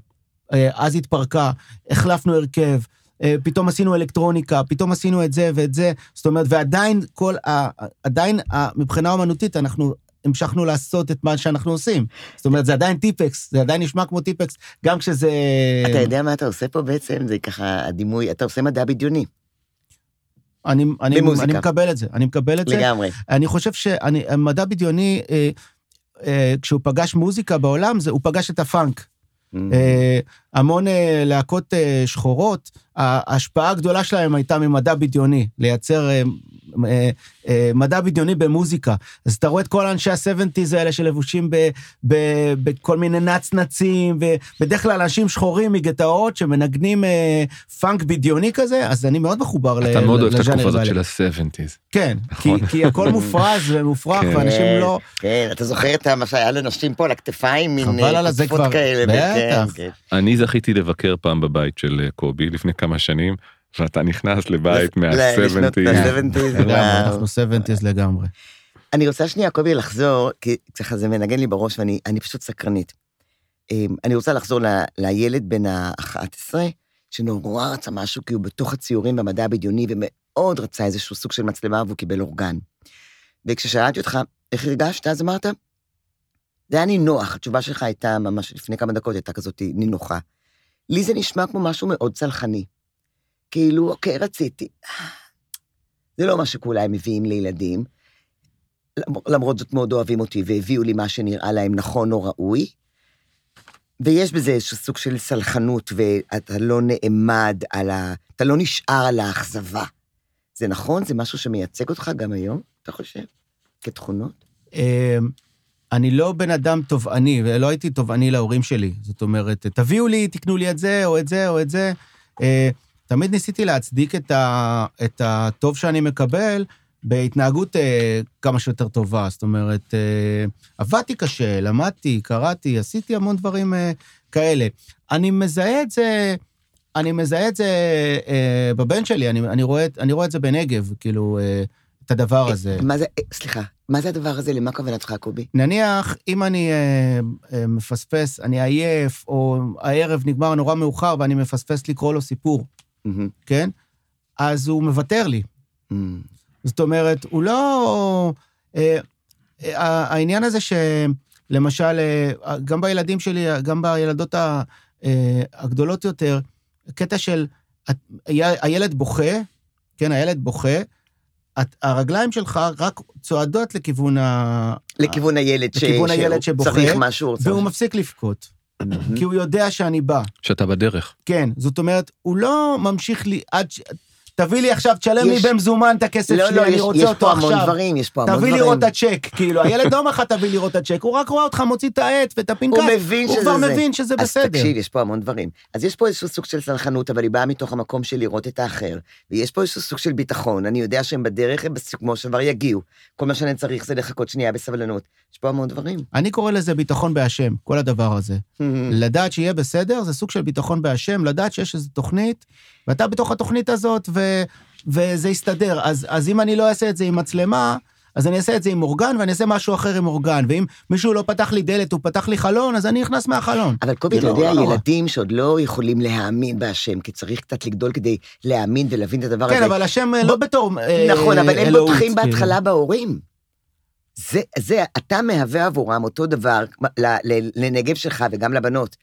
אה, אז התפרקה, החלפנו הרכב, אה, פתאום עשינו אלקטרוניקה, פתאום עשינו את זה ואת זה, זאת אומרת, ועדיין כל ה... עדיין מבחינה אומנותית אנחנו המשכנו לעשות את מה שאנחנו עושים. זאת אומרת, זה עדיין טיפקס, זה עדיין נשמע כמו טיפקס, גם כשזה... אתה יודע מה אתה עושה פה בעצם? זה ככה הדימוי, אתה עושה מדע בדיוני. אני, אני, אני מקבל את זה, אני מקבל את לגמרי. זה. לגמרי. אני חושב שמדע בדיוני, אה, אה, כשהוא פגש מוזיקה בעולם, זה, הוא פגש את הפאנק. Mm-hmm. אה, המון אה, להקות שחורות, ההשפעה הגדולה שלהם הייתה ממדע בדיוני, לייצר אה, אה, מדע בדיוני במוזיקה. אז אתה רואה את כל אנשי ה-70's האלה שלבושים בכל מיני נצנצים, ובדרך כלל אנשים שחורים מגטאות שמנגנים אה, פאנק בדיוני כזה, אז אני מאוד מחובר לז'אנר אתה מאוד אוהב את התקופה הזאת של ה-70's. כן, נכון. כי, כי הכל מופרז ומופרך, כן. ואנשים לא... כן, אתה זוכר את מה שהיה לנשים פה על הכתפיים, מין תקופות כאלה. בטח. כן, כן. אני זכיתי לבקר פעם בבית של קובי לפני כמה שנים. ואתה נכנס לבית מה-70's. אנחנו 70's לגמרי. אני רוצה שנייה, קובי, לחזור, כי ככה זה מנגן לי בראש ואני פשוט סקרנית. אמ, אני רוצה לחזור לילד בן ה-11, שנורא רצה משהו, כי הוא בתוך הציורים במדע הבדיוני, ומאוד רצה איזשהו סוג של מצלמה, והוא קיבל אורגן. וכששאלתי אותך, איך הרגשת, אז אמרת, זה היה נינוח, התשובה שלך הייתה ממש לפני כמה דקות, הייתה כזאת נינוחה. לי זה נשמע כמו משהו מאוד צלחני. כאילו, אוקיי, רציתי. זה לא מה שכולם מביאים לילדים. למרות זאת מאוד אוהבים אותי והביאו לי מה שנראה להם נכון או ראוי. ויש בזה איזשהו סוג של סלחנות, ואתה לא נעמד על ה... אתה לא נשאר על האכזבה. זה נכון? זה משהו שמייצג אותך גם היום, אתה חושב? כתכונות? אני לא בן אדם תובעני, ולא הייתי תובעני להורים שלי. זאת אומרת, תביאו לי, תקנו לי את זה, או את זה, או את זה. אה, תמיד ניסיתי להצדיק את, ה, את הטוב שאני מקבל בהתנהגות אה, כמה שיותר טובה. זאת אומרת, אה, עבדתי קשה, למדתי, קראתי, עשיתי המון דברים אה, כאלה. אני מזהה את זה, אני מזהה את זה אה, בבן שלי, אני, אני, רואה, אני רואה את זה בנגב, כאילו, אה, את הדבר הזה. מה זה, אה, סליחה, מה זה הדבר הזה? למה כוונתך, קובי? נניח, אם אני אה, אה, מפספס, אני עייף, או הערב נגמר נורא מאוחר ואני מפספס לקרוא לו סיפור, מהמם, כן? אז הוא מוותר לי. מהמם. זאת אומרת, הוא לא... אה, אה, העניין הזה שלמשל, אה, גם בילדים שלי, גם בילדות ה- אה, הגדולות יותר, קטע של הילד בוכה, כן, הילד בוכה, את- הרגליים שלך רק צועדות לכיוון ה... לכיוון הילד ש- לכיוון הילד שהוא שבוכה, צריך משהו, הוא והוא צריך... מפסיק לבכות. כי הוא יודע שאני בא. שאתה בדרך. כן, זאת אומרת, הוא לא ממשיך לי עד ש... תביא לי עכשיו, תשלם לי יש- במזומן את הכסף לא, שלי, לא, אני יש- רוצה יש אותו פה המון עכשיו. דברים, יש פה המון תביא דברים. לראות את הצ'ק, כאילו, הילד לא לך תביא לראות את הצ'ק, הוא רק רואה אותך מוציא את העט ואת הפנקס, הוא מבין הוא שזה כבר זה. מבין שזה אז בסדר. תקשיב, יש פה המון דברים. אז יש פה איזשהו סוג של סלחנות, אבל היא באה מתוך המקום של לראות את האחר. ויש פה איזשהו סוג של ביטחון. אני יודע שהם בדרך, הם בסיכומו של דבר יגיעו. כל מה שאני צריך זה לחכות שנייה בסבלנות. יש פה המון דברים. אני קורא לזה ביטחון בהשם, כל הדבר הזה. Mm. לדעת שיהיה בסדר, זה סוג של ביטחון בהשם, לדעת שיש איזו תוכנית, ואתה בתוך התוכנית הזאת, ו... וזה יסתדר. אז, אז אם אני לא אעשה את זה עם מצלמה, אז אני אעשה את זה עם אורגן, ואני אעשה משהו אחר עם אורגן. ואם מישהו לא פתח לי דלת, הוא פתח לי חלון, אז אני נכנס מהחלון. אבל קובי, אתה לא יודע, נורא. ילדים שעוד לא יכולים להאמין בהשם, כי צריך קצת לגדול כדי להאמין ולהבין את הדבר הזה. כן, אבל השם אה, לא בתור אה, נכון, אבל הם אלוהות, בוטחים כאילו. בהתחלה בהורים. זה, זה, אתה מהווה עבורם אותו דבר לנגב שלך וגם לבנות.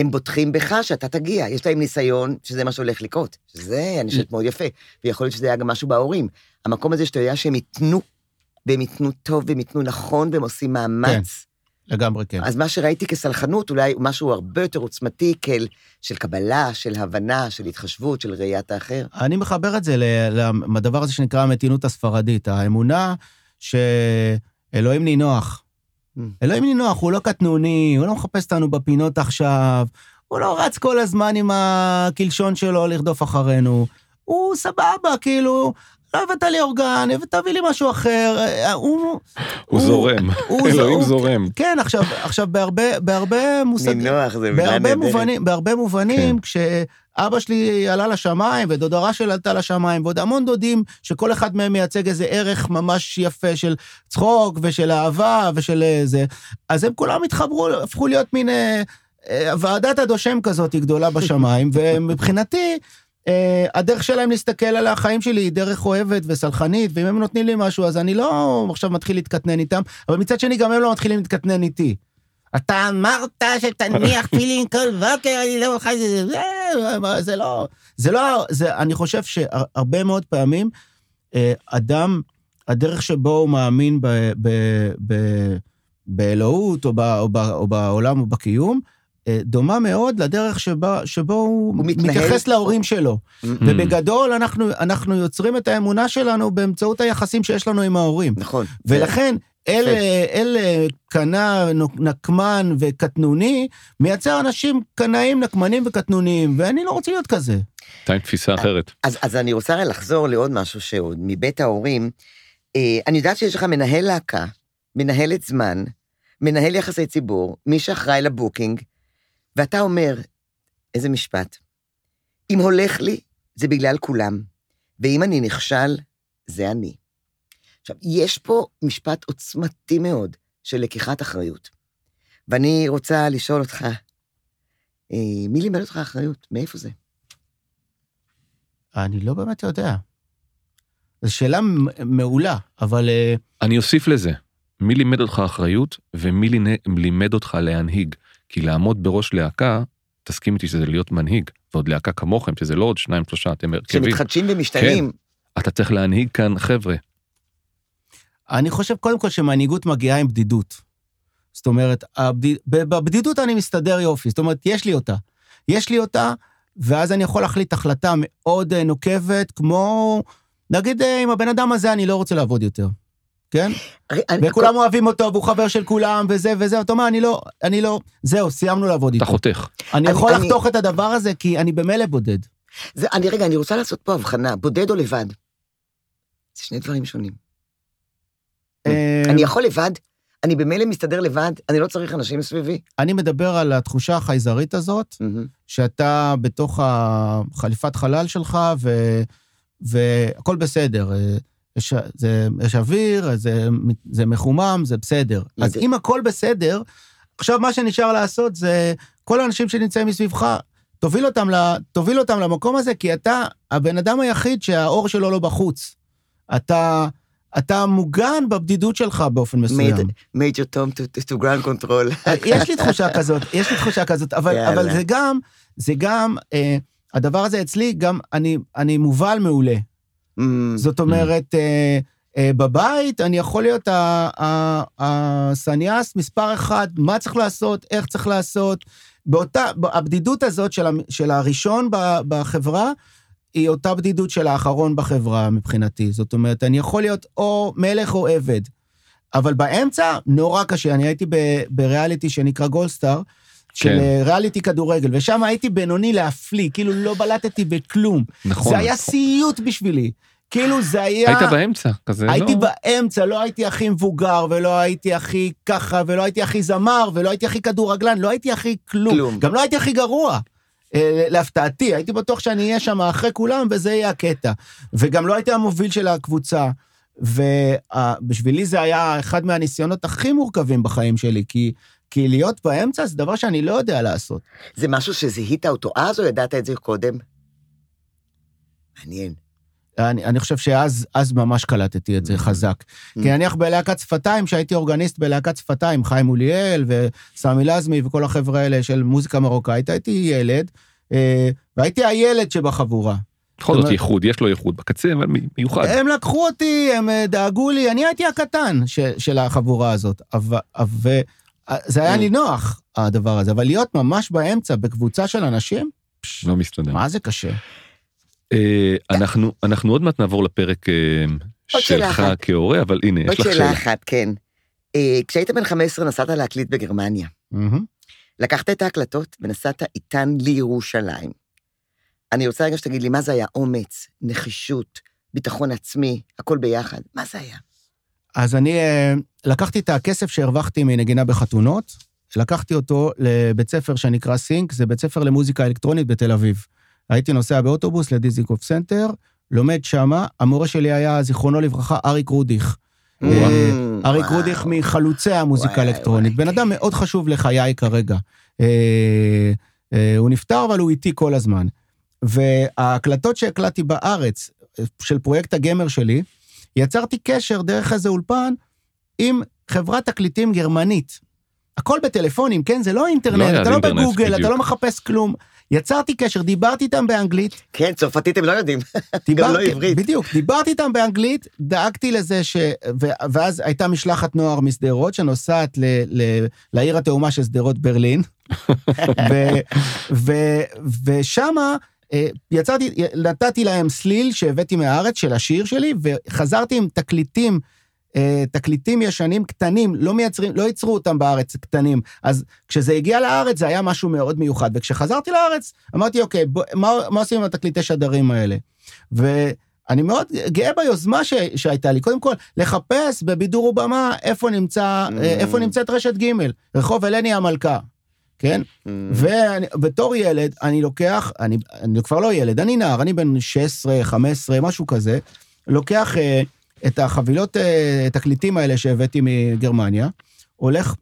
הם בוטחים בך שאתה תגיע, יש להם ניסיון שזה מה שהולך לקרות. שזה, אני חושבת, מאוד יפה. ויכול להיות שזה היה גם משהו בהורים. המקום הזה שאתה יודע שהם ייתנו, והם ייתנו טוב, והם ייתנו נכון, והם עושים מאמץ. לגמרי כן. אז מה שראיתי כסלחנות, אולי משהו הרבה יותר עוצמתי, כאל של קבלה, של הבנה, של התחשבות, של ראיית האחר. אני מחבר את זה לדבר הזה שנקרא המתינות הספרדית, האמונה שאלוהים נינוח. Mm. אלוהים נינוח, הוא לא קטנוני, הוא לא מחפש אותנו בפינות עכשיו, הוא לא רץ כל הזמן עם הקלשון שלו לרדוף אחרינו. הוא סבבה, כאילו, לא הבאת לי אורגן, תביא לי משהו אחר, אה, הוא... הוא זורם. הוא- אלוהים הוא- זורם. כן, עכשיו, עכשיו בהרבה, בהרבה מושגים... נינוח, זה מילה בהרבה נהדרת. מובנים, בהרבה מובנים, כן. כשאבא שלי עלה לשמיים, ודודה רשל עלתה לשמיים, ועוד המון דודים, שכל אחד מהם מייצג איזה ערך ממש יפה של צחוק ושל אהבה ושל אה, זה, אז הם כולם התחברו, הפכו להיות מין אה, אה, ועדת הדושם כזאת גדולה בשמיים, ומבחינתי, אה, הדרך שלהם להסתכל על החיים שלי היא דרך אוהבת וסלחנית, ואם הם נותנים לי משהו, אז אני לא עכשיו מתחיל להתקטנן איתם, אבל מצד שני, גם הם לא מתחילים להתקטנן איתי. אתה אמרת שתניח תפילין כל בוקר, אני לא יכול... זה- זה- לא... זה לא... זה, אני חושב שהרבה מאוד פעמים, אה, אדם, הדרך שבו הוא מאמין ב, ב, ב, באלוהות, או, ב, או, ב, או בעולם או בקיום, אה, דומה מאוד לדרך שבה, שבו הוא, הוא מתנהל. מתייחס להורים שלו. Mm. ובגדול, אנחנו, אנחנו יוצרים את האמונה שלנו באמצעות היחסים שיש לנו עם ההורים. נכון. ולכן, אל, אל קנה, נקמן וקטנוני, מייצר אנשים קנאים, נקמנים וקטנוניים, ואני לא רוצה להיות כזה. אתה עם תפיסה אחרת. אז, אז אני רוצה לחזור לעוד משהו שעוד מבית ההורים. אה, אני יודעת שיש לך מנהל להקה, מנהלת זמן, מנהל יחסי ציבור, מי שאחראי לבוקינג, ואתה אומר, איזה משפט, אם הולך לי, זה בגלל כולם, ואם אני נכשל, זה אני. עכשיו, יש פה משפט עוצמתי מאוד של לקיחת אחריות. ואני רוצה לשאול אותך, אה, מי לימד אותך אחריות? מאיפה זה? אני לא באמת יודע. זו שאלה מעולה, אבל אה, אני אוסיף לזה, מי לימד אותך אחריות ומי לימ- לימד אותך להנהיג? כי לעמוד בראש להקה, תסכים איתי שזה להיות מנהיג, ועוד להקה כמוכם, שזה לא עוד שניים, שלושה, אתם הרכבים. שמתחדשים ומשתנים. אתה צריך להנהיג כאן חבר'ה. אני חושב קודם כל שמנהיגות מגיעה עם בדידות. זאת אומרת, הבד... בבדידות אני מסתדר יופי, זאת אומרת, יש לי אותה. יש לי אותה, ואז אני יכול להחליט החלטה מאוד אה, נוקבת, כמו, נגיד, אה, עם הבן אדם הזה אני לא רוצה לעבוד יותר, כן? אני- וכולם אוהבים אותו, והוא חבר של כולם, וזה וזה, אתה אומר, אני לא, אני לא, זהו, סיימנו לעבוד אתה איתו. חותך. אני אני- יכול אני- לחתוך את הדבר הזה, כי אני במילא בודד. זה, אני רגע, אני רוצה לעשות פה הבחנה, בודד או לבד? זה שני דברים שונים. אני יכול לבד, אני במילא מסתדר לבד, אני לא צריך אנשים סביבי. אני מדבר על התחושה החייזרית הזאת. שאתה בתוך החליפת חלל שלך, ו... והכל בסדר. אה, יש, זה, יש אוויר, זה, זה מחומם, זה בסדר. אז אם הכל בסדר, עכשיו מה שנשאר לעשות זה, כל האנשים שנמצאים מסביבך, תוביל אותם, ל, תוביל אותם למקום הזה, כי אתה הבן אדם היחיד שהאור שלו לא בחוץ. אתה, אתה מוגן בבדידות שלך באופן מסוים. מייג'ר תום to ground control. יש לי תחושה כזאת, יש לי תחושה כזאת, אבל, יאללה. אבל זה גם, זה גם, אה, הדבר הזה אצלי, גם אני, אני מובל מעולה. Mm, זאת אומרת, אה, אה, בבית אני יכול להיות הסניאס מספר אחד, מה צריך לעשות, איך צריך לעשות. באותה, הבדידות הזאת של, של הראשון בחברה, היא אותה בדידות של האחרון בחברה מבחינתי. זאת אומרת, אני יכול להיות או מלך או עבד. אבל באמצע, נורא קשה. אני הייתי ב- בריאליטי שנקרא גולדסטאר, של כן. ריאליטי כדורגל, ושם הייתי בינוני להפליא, כאילו לא בלטתי בכלום. נכון. זה היה סיוט בשבילי. כאילו זה היה... היית באמצע, כזה לא... הייתי באמצע, לא הייתי הכי מבוגר, ולא הייתי הכי ככה, ולא הייתי הכי זמר, ולא הייתי הכי כדורגלן, לא הייתי הכי כלום. כלום. גם לא הייתי הכי גרוע. אה, להפתעתי, הייתי בטוח שאני אהיה שם אחרי כולם, וזה יהיה הקטע. וגם לא הייתי המוביל של הקבוצה. ובשבילי זה היה אחד מהניסיונות הכי מורכבים בחיים שלי, כי, כי להיות באמצע זה דבר שאני לא יודע לעשות. זה משהו שזיהית אותו אז, או ידעת את זה קודם? מעניין. אני, אני חושב שאז אז ממש קלטתי את זה חזק. Mm. כי נניח בלהקת שפתיים, שהייתי אורגניסט בלהקת שפתיים, חיים אוליאל וסמי לזמי וכל החבר'ה האלה של מוזיקה מרוקאית, הייתי ילד, אה, והייתי הילד שבחבורה. בכל זאת ייחוד, יש לו ייחוד בקצה, אבל מי- מיוחד. הם לקחו אותי, הם אה, דאגו לי, אני הייתי הקטן ש, של החבורה הזאת. אבל, אבל, זה היה לי נוח, הדבר הזה, אבל להיות ממש באמצע, בקבוצה של אנשים, לא מסתדר. מה זה קשה? אה, אנחנו אנחנו עוד מעט נעבור לפרק אה, עוד שלך. כהורה, אבל הנה, עוד יש לך שאלה שאלה. אחת, כן. אה, כשהיית בן 15 נסעת להקליט בגרמניה. לקחת את ההקלטות ונסעת איתן לירושלים. אני רוצה רגע שתגיד לי, מה זה היה? אומץ, נחישות, ביטחון עצמי, הכל ביחד. מה זה היה? אז אני לקחתי את הכסף שהרווחתי מנגינה בחתונות, לקחתי אותו לבית ספר שנקרא סינק, זה בית ספר למוזיקה אלקטרונית בתל אביב. הייתי נוסע באוטובוס לדיזינגוף סנטר, לומד שמה, המורה שלי היה, זיכרונו לברכה, אריק רודיך. Mm, אריק וואו. רודיך מחלוצי המוזיקה האלקטרונית. בן. אדם מאוד חשוב לחיי כרגע. אה, אה, הוא נפטר, אבל הוא איתי כל הזמן. וההקלטות שהקלטתי בארץ, אה, של פרויקט הגמר שלי, יצרתי קשר דרך איזה אולפן עם חברת תקליטים גרמנית. הכל בטלפונים, כן? זה לא אינטרנט, לא אתה לא אינטרנט, בגוגל, אתה בדיוק. לא מחפש כלום. יצרתי קשר, דיברתי איתם באנגלית, כן, צרפתית הם לא יודעים. גם דיברתי, לא עברית. בדיוק, דיברתי איתם באנגלית, דאגתי לזה ש... ו... ואז הייתה משלחת נוער משדרות שנוסעת ל... ל... לעיר התאומה של שדרות ברלין, ו... ו... ושמה אה, יצרתי, נתתי להם סליל שהבאתי מהארץ של השיר שלי, וחזרתי עם תקליטים. אה, תקליטים ישנים קטנים, לא מייצרים, לא ייצרו אותם בארץ קטנים. אז כשזה הגיע לארץ זה היה משהו מאוד מיוחד, וכשחזרתי לארץ אמרתי, אוקיי, בוא, מה, מה עושים עם התקליטי שדרים האלה? ואני מאוד גאה ביוזמה ש, שהייתה לי. קודם כל, לחפש בבידור ובמה איפה נמצא, Mm. אה, איפה נמצאת רשת ג', רחוב הלני המלכה, כן? Mm, ובתור ילד, אני לוקח, אני, אני כבר לא ילד, אני נער, אני בן 16, 15, משהו כזה, לוקח אה, את החבילות אה, תקליטים האלה שהבאתי מגרמניה, הולך,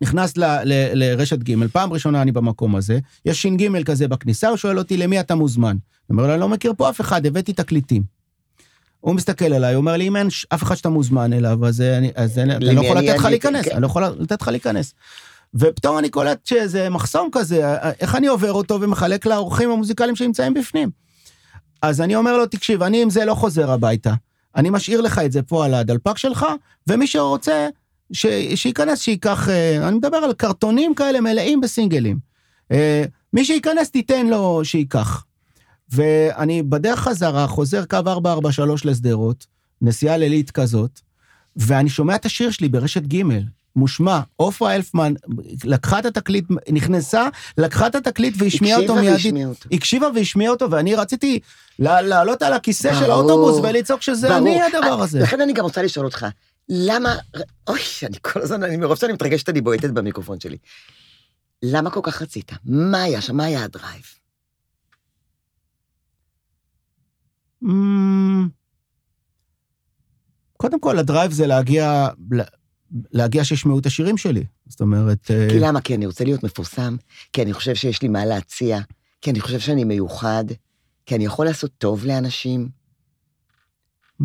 נכנס ל, ל, לרשת ג', פעם ראשונה אני במקום הזה, יש ש"ג כזה בכניסה, הוא שואל אותי, למי אתה מוזמן? אני אומר לו, אני לא מכיר פה אף אחד, הבאתי תקליטים. הוא מסתכל עליי, הוא אומר לי, אם אין אף אחד שאתה מוזמן אליו, אז, אני, אז אני, אני לא יכול לתת לך? להיכנס, כן. אני לא יכול לתת לך להיכנס. ופתאום אני קולט שזה מחסום כזה, איך אני עובר אותו ומחלק לאורחים המוזיקליים שנמצאים בפנים. אז אני אומר לו, תקשיב, אני עם זה לא חוזר הביתה. אני משאיר לך את זה פה על הדלפק שלך, ומי שרוצה, ש... שייכנס, שייקח, אה, אני מדבר על קרטונים כאלה מלאים בסינגלים. אה, מי שייכנס, תיתן לו שייקח. ואני בדרך חזרה, חוזר קו 443 לשדרות, נסיעה לילית כזאת, ואני שומע את השיר שלי ברשת ג', מושמע, עופרה אלפמן לקחה את התקליט, נכנסה, לקחה את התקליט והשמיעה אותו הקשיבה מיידית. והשמיעה אותו. הקשיבה והשמיעה אותו, ואני רציתי לעלות על הכיסא של ברור. האוטובוס ולצעוק שזה ברור. אני הדבר אה, הזה. לכן אני גם רוצה לשאול אותך, למה, אוי, אני כל הזמן, אני מרוב שאני מתרגשת, אני בועטת במיקרופון שלי. למה כל כך רצית? מה היה שם? מה היה ה drive? אמ, קודם כל, ה drive זה להגיע, להגיע שישמעו את השירים שלי. זאת אומרת... אה, כי למה? כי אני רוצה להיות מפורסם, כי אני חושב שיש לי מה להציע, כי אני חושב שאני מיוחד, כי אני יכול לעשות טוב לאנשים. Hmm.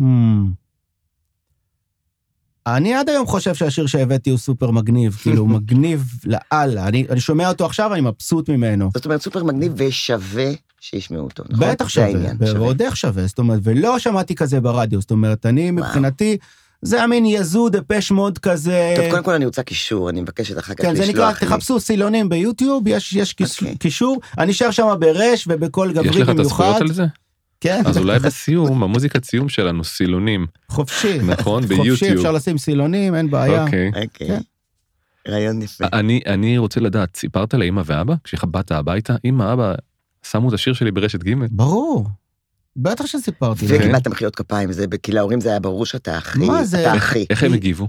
אני עד היום חושב שהשיר שהבאתי הוא סופר מגניב, כאילו הוא מגניב לאללה. אני, אני שומע אותו עכשיו, אני מבסוט ממנו. זאת אומרת, סופר מגניב ושווה שישמעו אותו, נכון? בטח שווה, ועוד איך שווה, זאת אומרת, ולא שמעתי כזה ברדיו, זאת אומרת, אני מבחינתי, זה המין יזו דפש מוד כזה. טוב, קודם כל אני רוצה קישור, אני מבקשת אחר כך לשלוח לי. כן, זה נקרא, תחפשו סילונים ביוטיוב, יש, יש okay. אוקיי. קישור, אני אשאר שם ברש ובקול גברי במיוחד. יש לך את הזכויות על זה? כן. אז אולי בסיום, המוזיקת סיום שלנו, סילונים. חופשי. נכון, ביוטיוב. חופשי, אפשר לשים סילונים, אין בעיה. אוקיי. אוקיי. כן. רעיון יפה. אני, אני רוצה לדעת, סיפרת לאמא ואבא, כשבאת הביתה, אמא, אבא, שמו את השיר שלי ברשת ג'? ברור. בטח שסיפרתי. וקיבלת מחיאות כפיים, זה, כי להורים זה היה ברור שאתה אחי, מה זה? אתה אחי. איך הם הגיבו?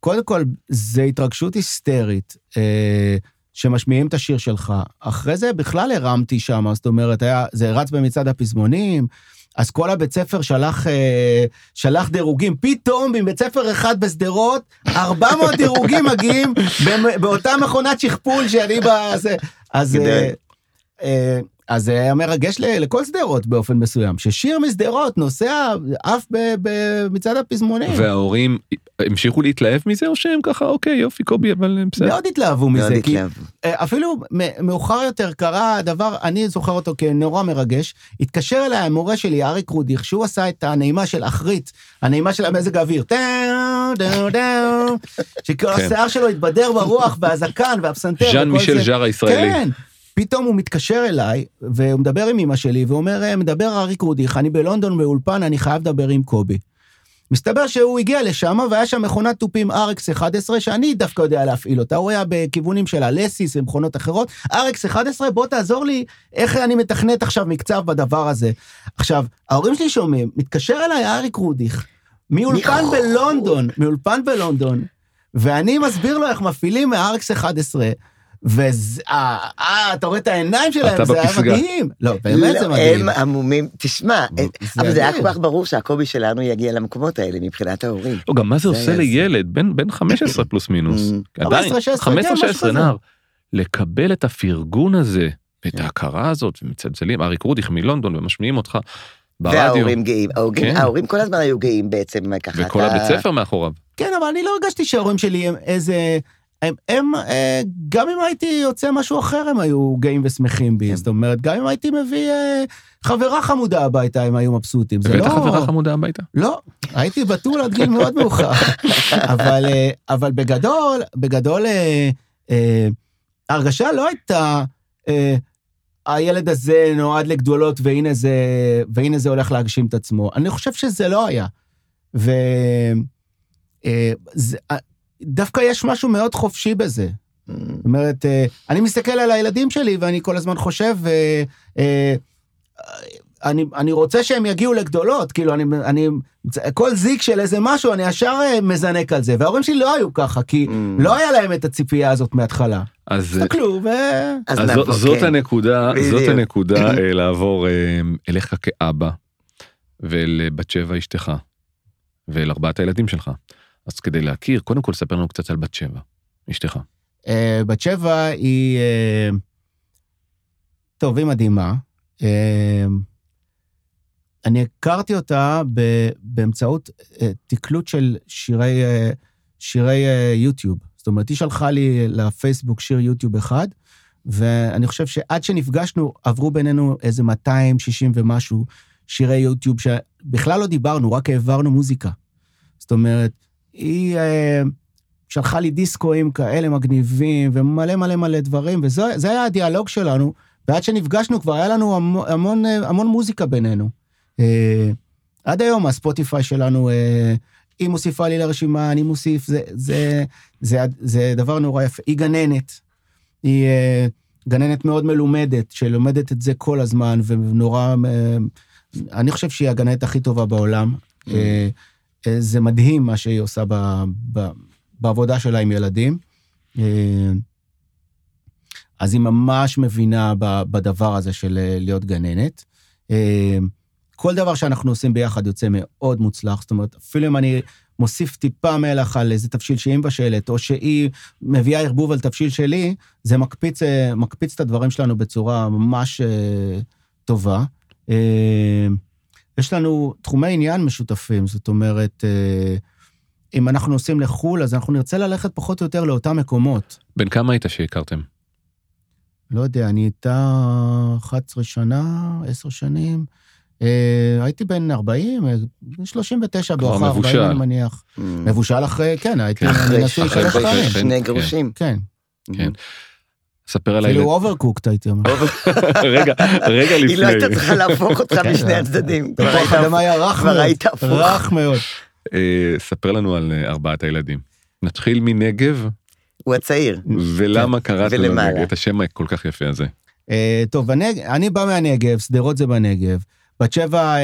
קודם כל, זה התרגשות היסטרית. אה, שמשמיעים את השיר שלך. אחרי זה בכלל הרמתי שם, זאת אומרת, היה, זה רץ במצעד הפזמונים, אז כל הבית ספר שלח, אה, שלח דירוגים. פתאום מבית ספר אחד בשדרות, 400 דירוגים מגיעים באותה מכונת שכפול שאני בזה. אז... אה, אז זה היה מרגש לכל שדרות באופן מסוים, ששיר משדרות נוסע עף במצעד הפזמונים. וההורים המשיכו להתלהב מזה, או שהם ככה, אוקיי, יופי, קובי, אבל בסדר. מאוד התלהבו מזה, מאוד כי התלהבו. אה, אפילו מאוחר יותר קרה דבר, אני זוכר אותו כנורא מרגש, התקשר אליי המורה שלי, אריק רודיך, שהוא עשה את הנעימה של אחרית, הנעימה של המזג האוויר, שכל כן. השיער שלו התבדר ברוח, והזקן, והפסנתר, ז'אן מישל ז'אר הישראלי. כן. פתאום הוא מתקשר אליי, והוא מדבר עם אמא שלי, ואומר, אה, מדבר אריק רודיך, אני בלונדון באולפן, אני חייב לדבר עם קובי. מסתבר שהוא הגיע לשם, והיה שם מכונת תופים RX 11, שאני דווקא יודע להפעיל אותה, הוא היה בכיוונים של הלסיס ומכונות אחרות. RX 11, בוא תעזור לי איך אני מתכנת עכשיו מקצב בדבר הזה. עכשיו, ההורים שלי שומעים, מתקשר אליי אריק רודיך, מאולפן בלונדון, מאולפן בלונדון, ואני מסביר לו איך מפעילים מ-RX 11, ואתה רואה את העיניים שלהם, זה היה מדהים. לא, באמת זה מדהים. הם עמומים, תשמע, אבל זה היה כל כך ברור שהקובי שלנו יגיע למקומות האלה מבחינת ההורים. לא, גם מה זה עושה לילד, בן 15 פלוס מינוס. 15-16, 15 נער. לקבל את הפרגון הזה, את ההכרה הזאת, ומצלצלים, אריק רודיך מלונדון, ומשמיעים אותך. ברדיו. וההורים גאים, כן. ההורים כל הזמן היו גאים בעצם ככה. וכל הבית ספר מאחוריו. כן, אבל אני לא הרגשתי שההורים שלי הם איזה הם, הם, אה, גם אם הייתי יוצא משהו אחר, הם היו גאים ושמחים בי. כן. זאת אומרת, גם אם הייתי מביא אה, חברה חמודה הביתה, הם היו מבסוטים. זה לא... הבאת חברה חמודה הביתה? לא, הייתי בתול עד גיל מאוד מאוחר. אבל, אה, אבל בגדול, בגדול, ההרגשה לא הייתה, הילד הזה נועד לגדולות והנה זה, והנה זה הולך להגשים את עצמו. אני חושב שזה לא היה. ו... זה, דווקא יש משהו מאוד חופשי בזה. זאת אומרת, אה, אני מסתכל על הילדים שלי ואני כל הזמן חושב, אה, אה, אני, אני רוצה שהם יגיעו לגדולות, כאילו, אני, אני, כל זיק של איזה משהו, אני ישר מזנק על זה, וההורים שלי לא היו ככה, כי mm. לא היה להם את הציפייה הזאת מההתחלה. אז, תסתכלו ו... אז, אז נעבור, זאת כן. הנקודה, בדיוק. זאת הנקודה לעבור אליך כאבא, ואל בת שבע אשתך, ואל ארבעת הילדים שלך. אז כדי להכיר, קודם כל ספר לנו קצת על בת שבע, אשתך. Uh, בת שבע היא... Uh, טוב, היא מדהימה. Uh, אני הכרתי אותה באמצעות תקלוט של שירי, שירי יוטיוב. זאת אומרת, היא שלחה לי לפייסבוק שיר יוטיוב אחד, ואני חושב שעד שנפגשנו, עברו בינינו איזה 260 ומשהו שירי יוטיוב, שבכלל לא דיברנו, רק העברנו מוזיקה. זאת אומרת, היא אה, שלחה לי דיסקואים כאלה מגניבים, ומלא מלא מלא דברים, וזה היה הדיאלוג שלנו, ועד שנפגשנו כבר היה לנו המון, המון, אה, המון מוזיקה בינינו. אה, עד היום הספוטיפיי שלנו, אה, היא מוסיפה לי לרשימה, אני מוסיף, זה, זה, זה, זה, זה דבר נורא יפה. היא גננת, היא אה, גננת מאוד מלומדת, שלומדת את זה כל הזמן, ונורא, אה, אני חושב שהיא הגננת הכי טובה בעולם. Mm. אה, אה, זה מדהים מה שהיא עושה ב, ב, בעבודה שלה עם ילדים. אה, אז היא ממש מבינה בדבר הזה של אה, להיות גננת. כל דבר שאנחנו עושים ביחד יוצא מאוד מוצלח, זאת אומרת, אפילו אם אני מוסיף טיפה מלח על איזה תבשיל שהיא מבשלת, או שהיא מביאה ערבוב על תבשיל שלי, זה מקפיץ, אה, מקפיץ את הדברים שלנו בצורה ממש אה, טובה. אה, יש לנו תחומי עניין משותפים, זאת אומרת, אה, אם אנחנו נוסעים לחו"ל, אז אנחנו נרצה ללכת פחות או יותר לאותם מקומות. בן כמה היית שהכרתם? לא יודע, אני איתה 11 שנה, 10 שנים. אה, הייתי בן 40, אה, 39 כבר בואכה 40, מבושל. אני מניח. Mm. מבושל אחרי, כן, הייתי כן, נשוי אחרי שלוש אחרי פעמים. שני- שני כן. כן, כן. ספר על הילד. overcooked הייתי אומר. רגע, רגע היא לא הייתה לפני. צריכה להפוך אותך כן. משני הצדדים. האדמה היה רך מאוד. רך מאוד. אה, ספר לנו על אה, ארבעת הילדים. נתחיל מנגב, הוא הצעיר. ולמה לו ולמעלה. נגב, את השם הכל כך יפה הזה. אה, טוב. אני בא מהנגב, שדרות זה בנגב. בת שבע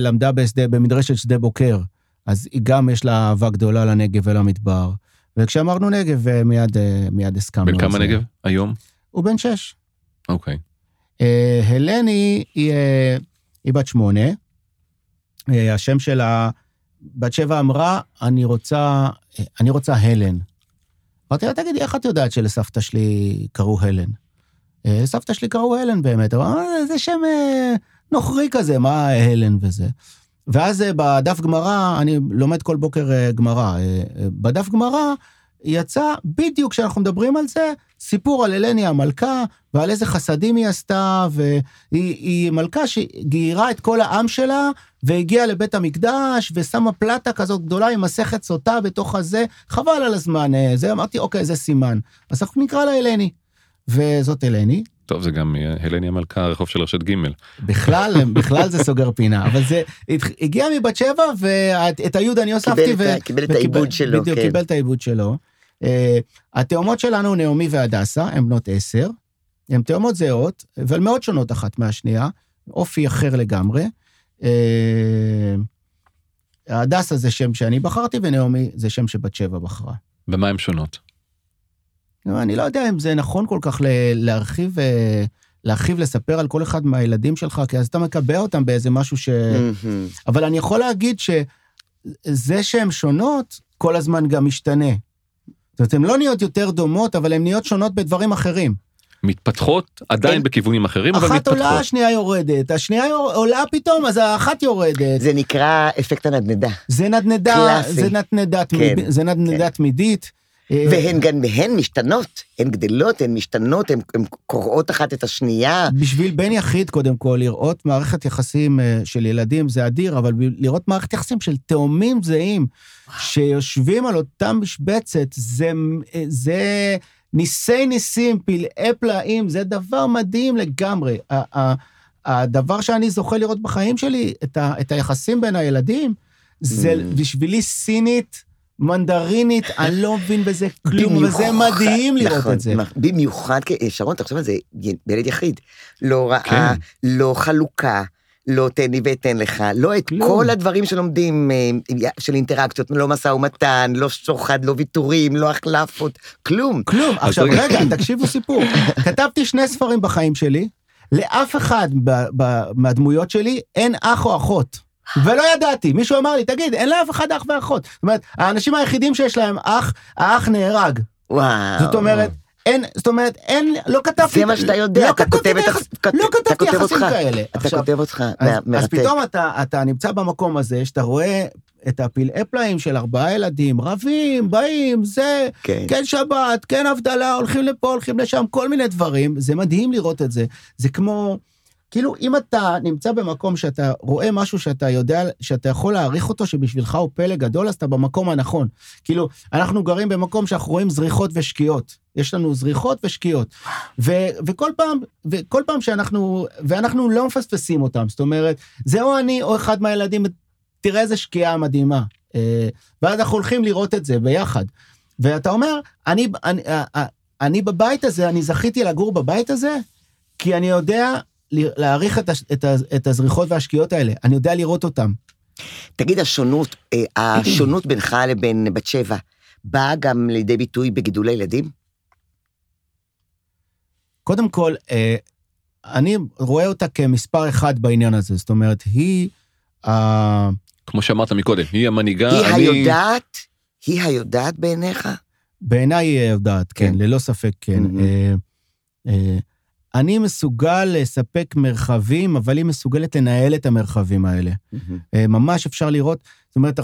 למדה במדרשת שדה בוקר, אז היא גם יש לה אהבה גדולה לנגב ולמדבר. וכשאמרנו נגב, אה, מיד, אה, מיד הסכמנו בן כמה זה. נגב? היום? הוא בן שש. אוקיי. אה, הלני היא, היא בת שמונה. השם שלה, בת שבע אמרה, אני רוצה, אני רוצה הלן. אמרתי לה, תגידי, איך את יודעת שלסבתא שלי קראו הלן? סבתא שלי קראו הלן באמת, אבל "אה, זה שם נוכרי כזה, מה הלן וזה. ואז אה, בדף גמרא, אני לומד כל בוקר אה, גמרא, אה, בדף גמרא יצא, בדיוק כשאנחנו מדברים על זה, סיפור על הלני המלכה, ועל איזה חסדים היא עשתה, והיא היא מלכה שגיירה את כל העם שלה, והגיעה לבית המקדש, ושמה פלטה כזאת גדולה עם מסכת סוטה בתוך הזה, חבל על הזמן, זה אמרתי, אוקיי, זה סימן. אז אנחנו נקרא לה הלני. וזאת הלני. טוב, זה גם אה, הלני המלכה, הרחוב של רשת ג'. בכלל, בכלל זה סוגר פינה, אבל זה הגיע מבת שבע, ואת היוד אני הוספתי, קיבל את העיבוד שלו, בדיוק, כן. קיבל את העיבוד שלו. אה, התאומות שלנו, נעמי והדסה, הן בנות עשר. הן תאומות זהות, אבל מאוד שונות אחת מהשנייה, אופי אחר לגמרי. אה, הדסה זה שם שאני בחרתי, ונעמי זה שם שבת שבע בחרה. במה הן שונות? נו, אני לא יודע אם זה נכון כל כך ל- להרחיב, אה, להרחיב, לספר על כל אחד מהילדים שלך, כי אז אתה מקבע אותם באיזה משהו ש... מהמם. אבל אני יכול להגיד שזה שהן שונות, כל הזמן גם משתנה. זאת אומרת, הן לא נהיות יותר דומות, אבל הן נהיות שונות בדברים אחרים. מתפתחות עדיין אין- בכיוונים אחרים, אבל אחת עולה, מתפתחות. השנייה יורדת, השנייה יור- עולה פתאום, אז האחת יורדת. זה נקרא אפקט הנדנדה. זה נדנדה, קלאסי. זה נדנדה כן, תמיד- זה נדנדה תמידית. אה, והן גם, והן משתנות, הן גדלות, הן משתנות, הן הן קוראות אחת את השנייה. בשביל בן יחיד, קודם כל, לראות מערכת יחסים אה, של ילדים זה אדיר, אבל לראות מערכת יחסים של תאומים זהים, שיושבים על אותה משבצת, זה, אה, זה ניסי ניסים, פלאי פלאים, זה דבר מדהים לגמרי. הדבר שאני זוכה לראות בחיים שלי, את, ה, את היחסים בין הילדים, זה Mm. בשבילי סינית, מנדרינית, אני לא מבין בזה כלום, וזה במיוחד- מדהים לראות נכון, את זה. במיוחד, כ- שרון, תחשוב על זה, ילד יחיד. לא רעה, כן. לא חלוקה, לא תן לי ואתן לך, לא את כלום. כל הדברים שלומדים אה, של אינטראקציות, לא משא ומתן, לא שוחד, לא ויתורים, לא החלפות, כלום. כלום. עכשיו, רגע. רגע, תקשיבו סיפור. כתבתי שני ספרים בחיים שלי, לאף אחד מהדמויות שלי אין אח או אחות. ולא ידעתי, מישהו אמר לי, תגיד, אין לאף אחד אח ואחות. זאת אומרת, האנשים היחידים שיש להם אח, האח נהרג. וואו. זאת אומרת, אין, זאת אומרת, אין, לא כתבתי... זה מה שאתה יודע, לא אתה כתבתי כותב את יחס- כות- לא כתבתי יחסים אותך. כאלה. אתה עכשיו, כותב אותך, אז, אז מרתק. פתאום אתה, אתה נמצא במקום הזה, שאתה רואה את הפלאי פלאים של ארבעה ילדים, רבים, באים, זה, כן. כן שבת, כן הבדלה, הולכים לפה, הולכים לשם, כל מיני דברים. זה מדהים לראות את זה. זה כמו, כאילו, אם אתה נמצא במקום שאתה רואה משהו שאתה יודע, שאתה יכול להעריך אותו, שבשבילך הוא פלא גדול, אז אתה במקום הנכון. כאילו, אנחנו גרים במקום שאנחנו רואים זריחות ושקיעות. יש לנו זריחות ושקיעות. ו- וכל פעם, וכל פעם שאנחנו, ואנחנו לא מפספסים אותם, זאת אומרת, זה או אני או אחד מהילדים, תראה איזה שקיעה מדהימה. אה, ואז אנחנו הולכים לראות את זה ביחד. ואתה אומר, אני, אני, אה, אה, אני בבית הזה, אני זכיתי לגור בבית הזה, כי אני יודע להעריך את, הש- את, ה- את הזריחות והשקיעות האלה, אני יודע לראות אותם. תגיד, השונות, אה, השונות בינך לבין בת שבע, באה גם לידי ביטוי בגידול הילדים? קודם כל, אה, אני רואה אותה כמספר אחד בעניין הזה, זאת אומרת, היא... ה- כמו שאמרת מקודם, היא המנהיגה, היא אני... היודעת? היא היודעת בעיניך? בעיניי היא יודעת, כן, כן. ללא ספק כן. מהמם. אני מסוגל לספק מרחבים, אבל היא מסוגלת לנהל את המרחבים האלה. אה, ממש אפשר לראות, זאת אומרת,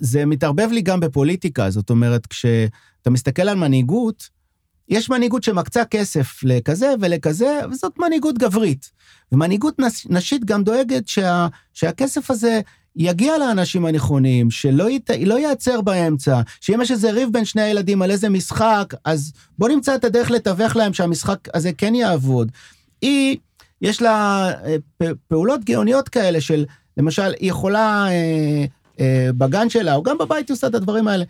זה מתערבב לי גם בפוליטיקה, זאת אומרת, כשאתה מסתכל על מנהיגות, יש מנהיגות שמקצה כסף לכזה ולכזה, וזאת מנהיגות גברית. ומנהיגות נש, נשית גם דואגת שה, שהכסף הזה יגיע לאנשים הנכונים, שלא ית, לא ייעצר באמצע, שאם יש איזה ריב בין שני הילדים על איזה משחק, אז בוא נמצא את הדרך לתווך להם שהמשחק הזה כן יעבוד. היא, יש לה אה, פעולות גאוניות כאלה של, למשל, היא יכולה אה, אה, בגן שלה, או גם בבית היא עושה את הדברים האלה,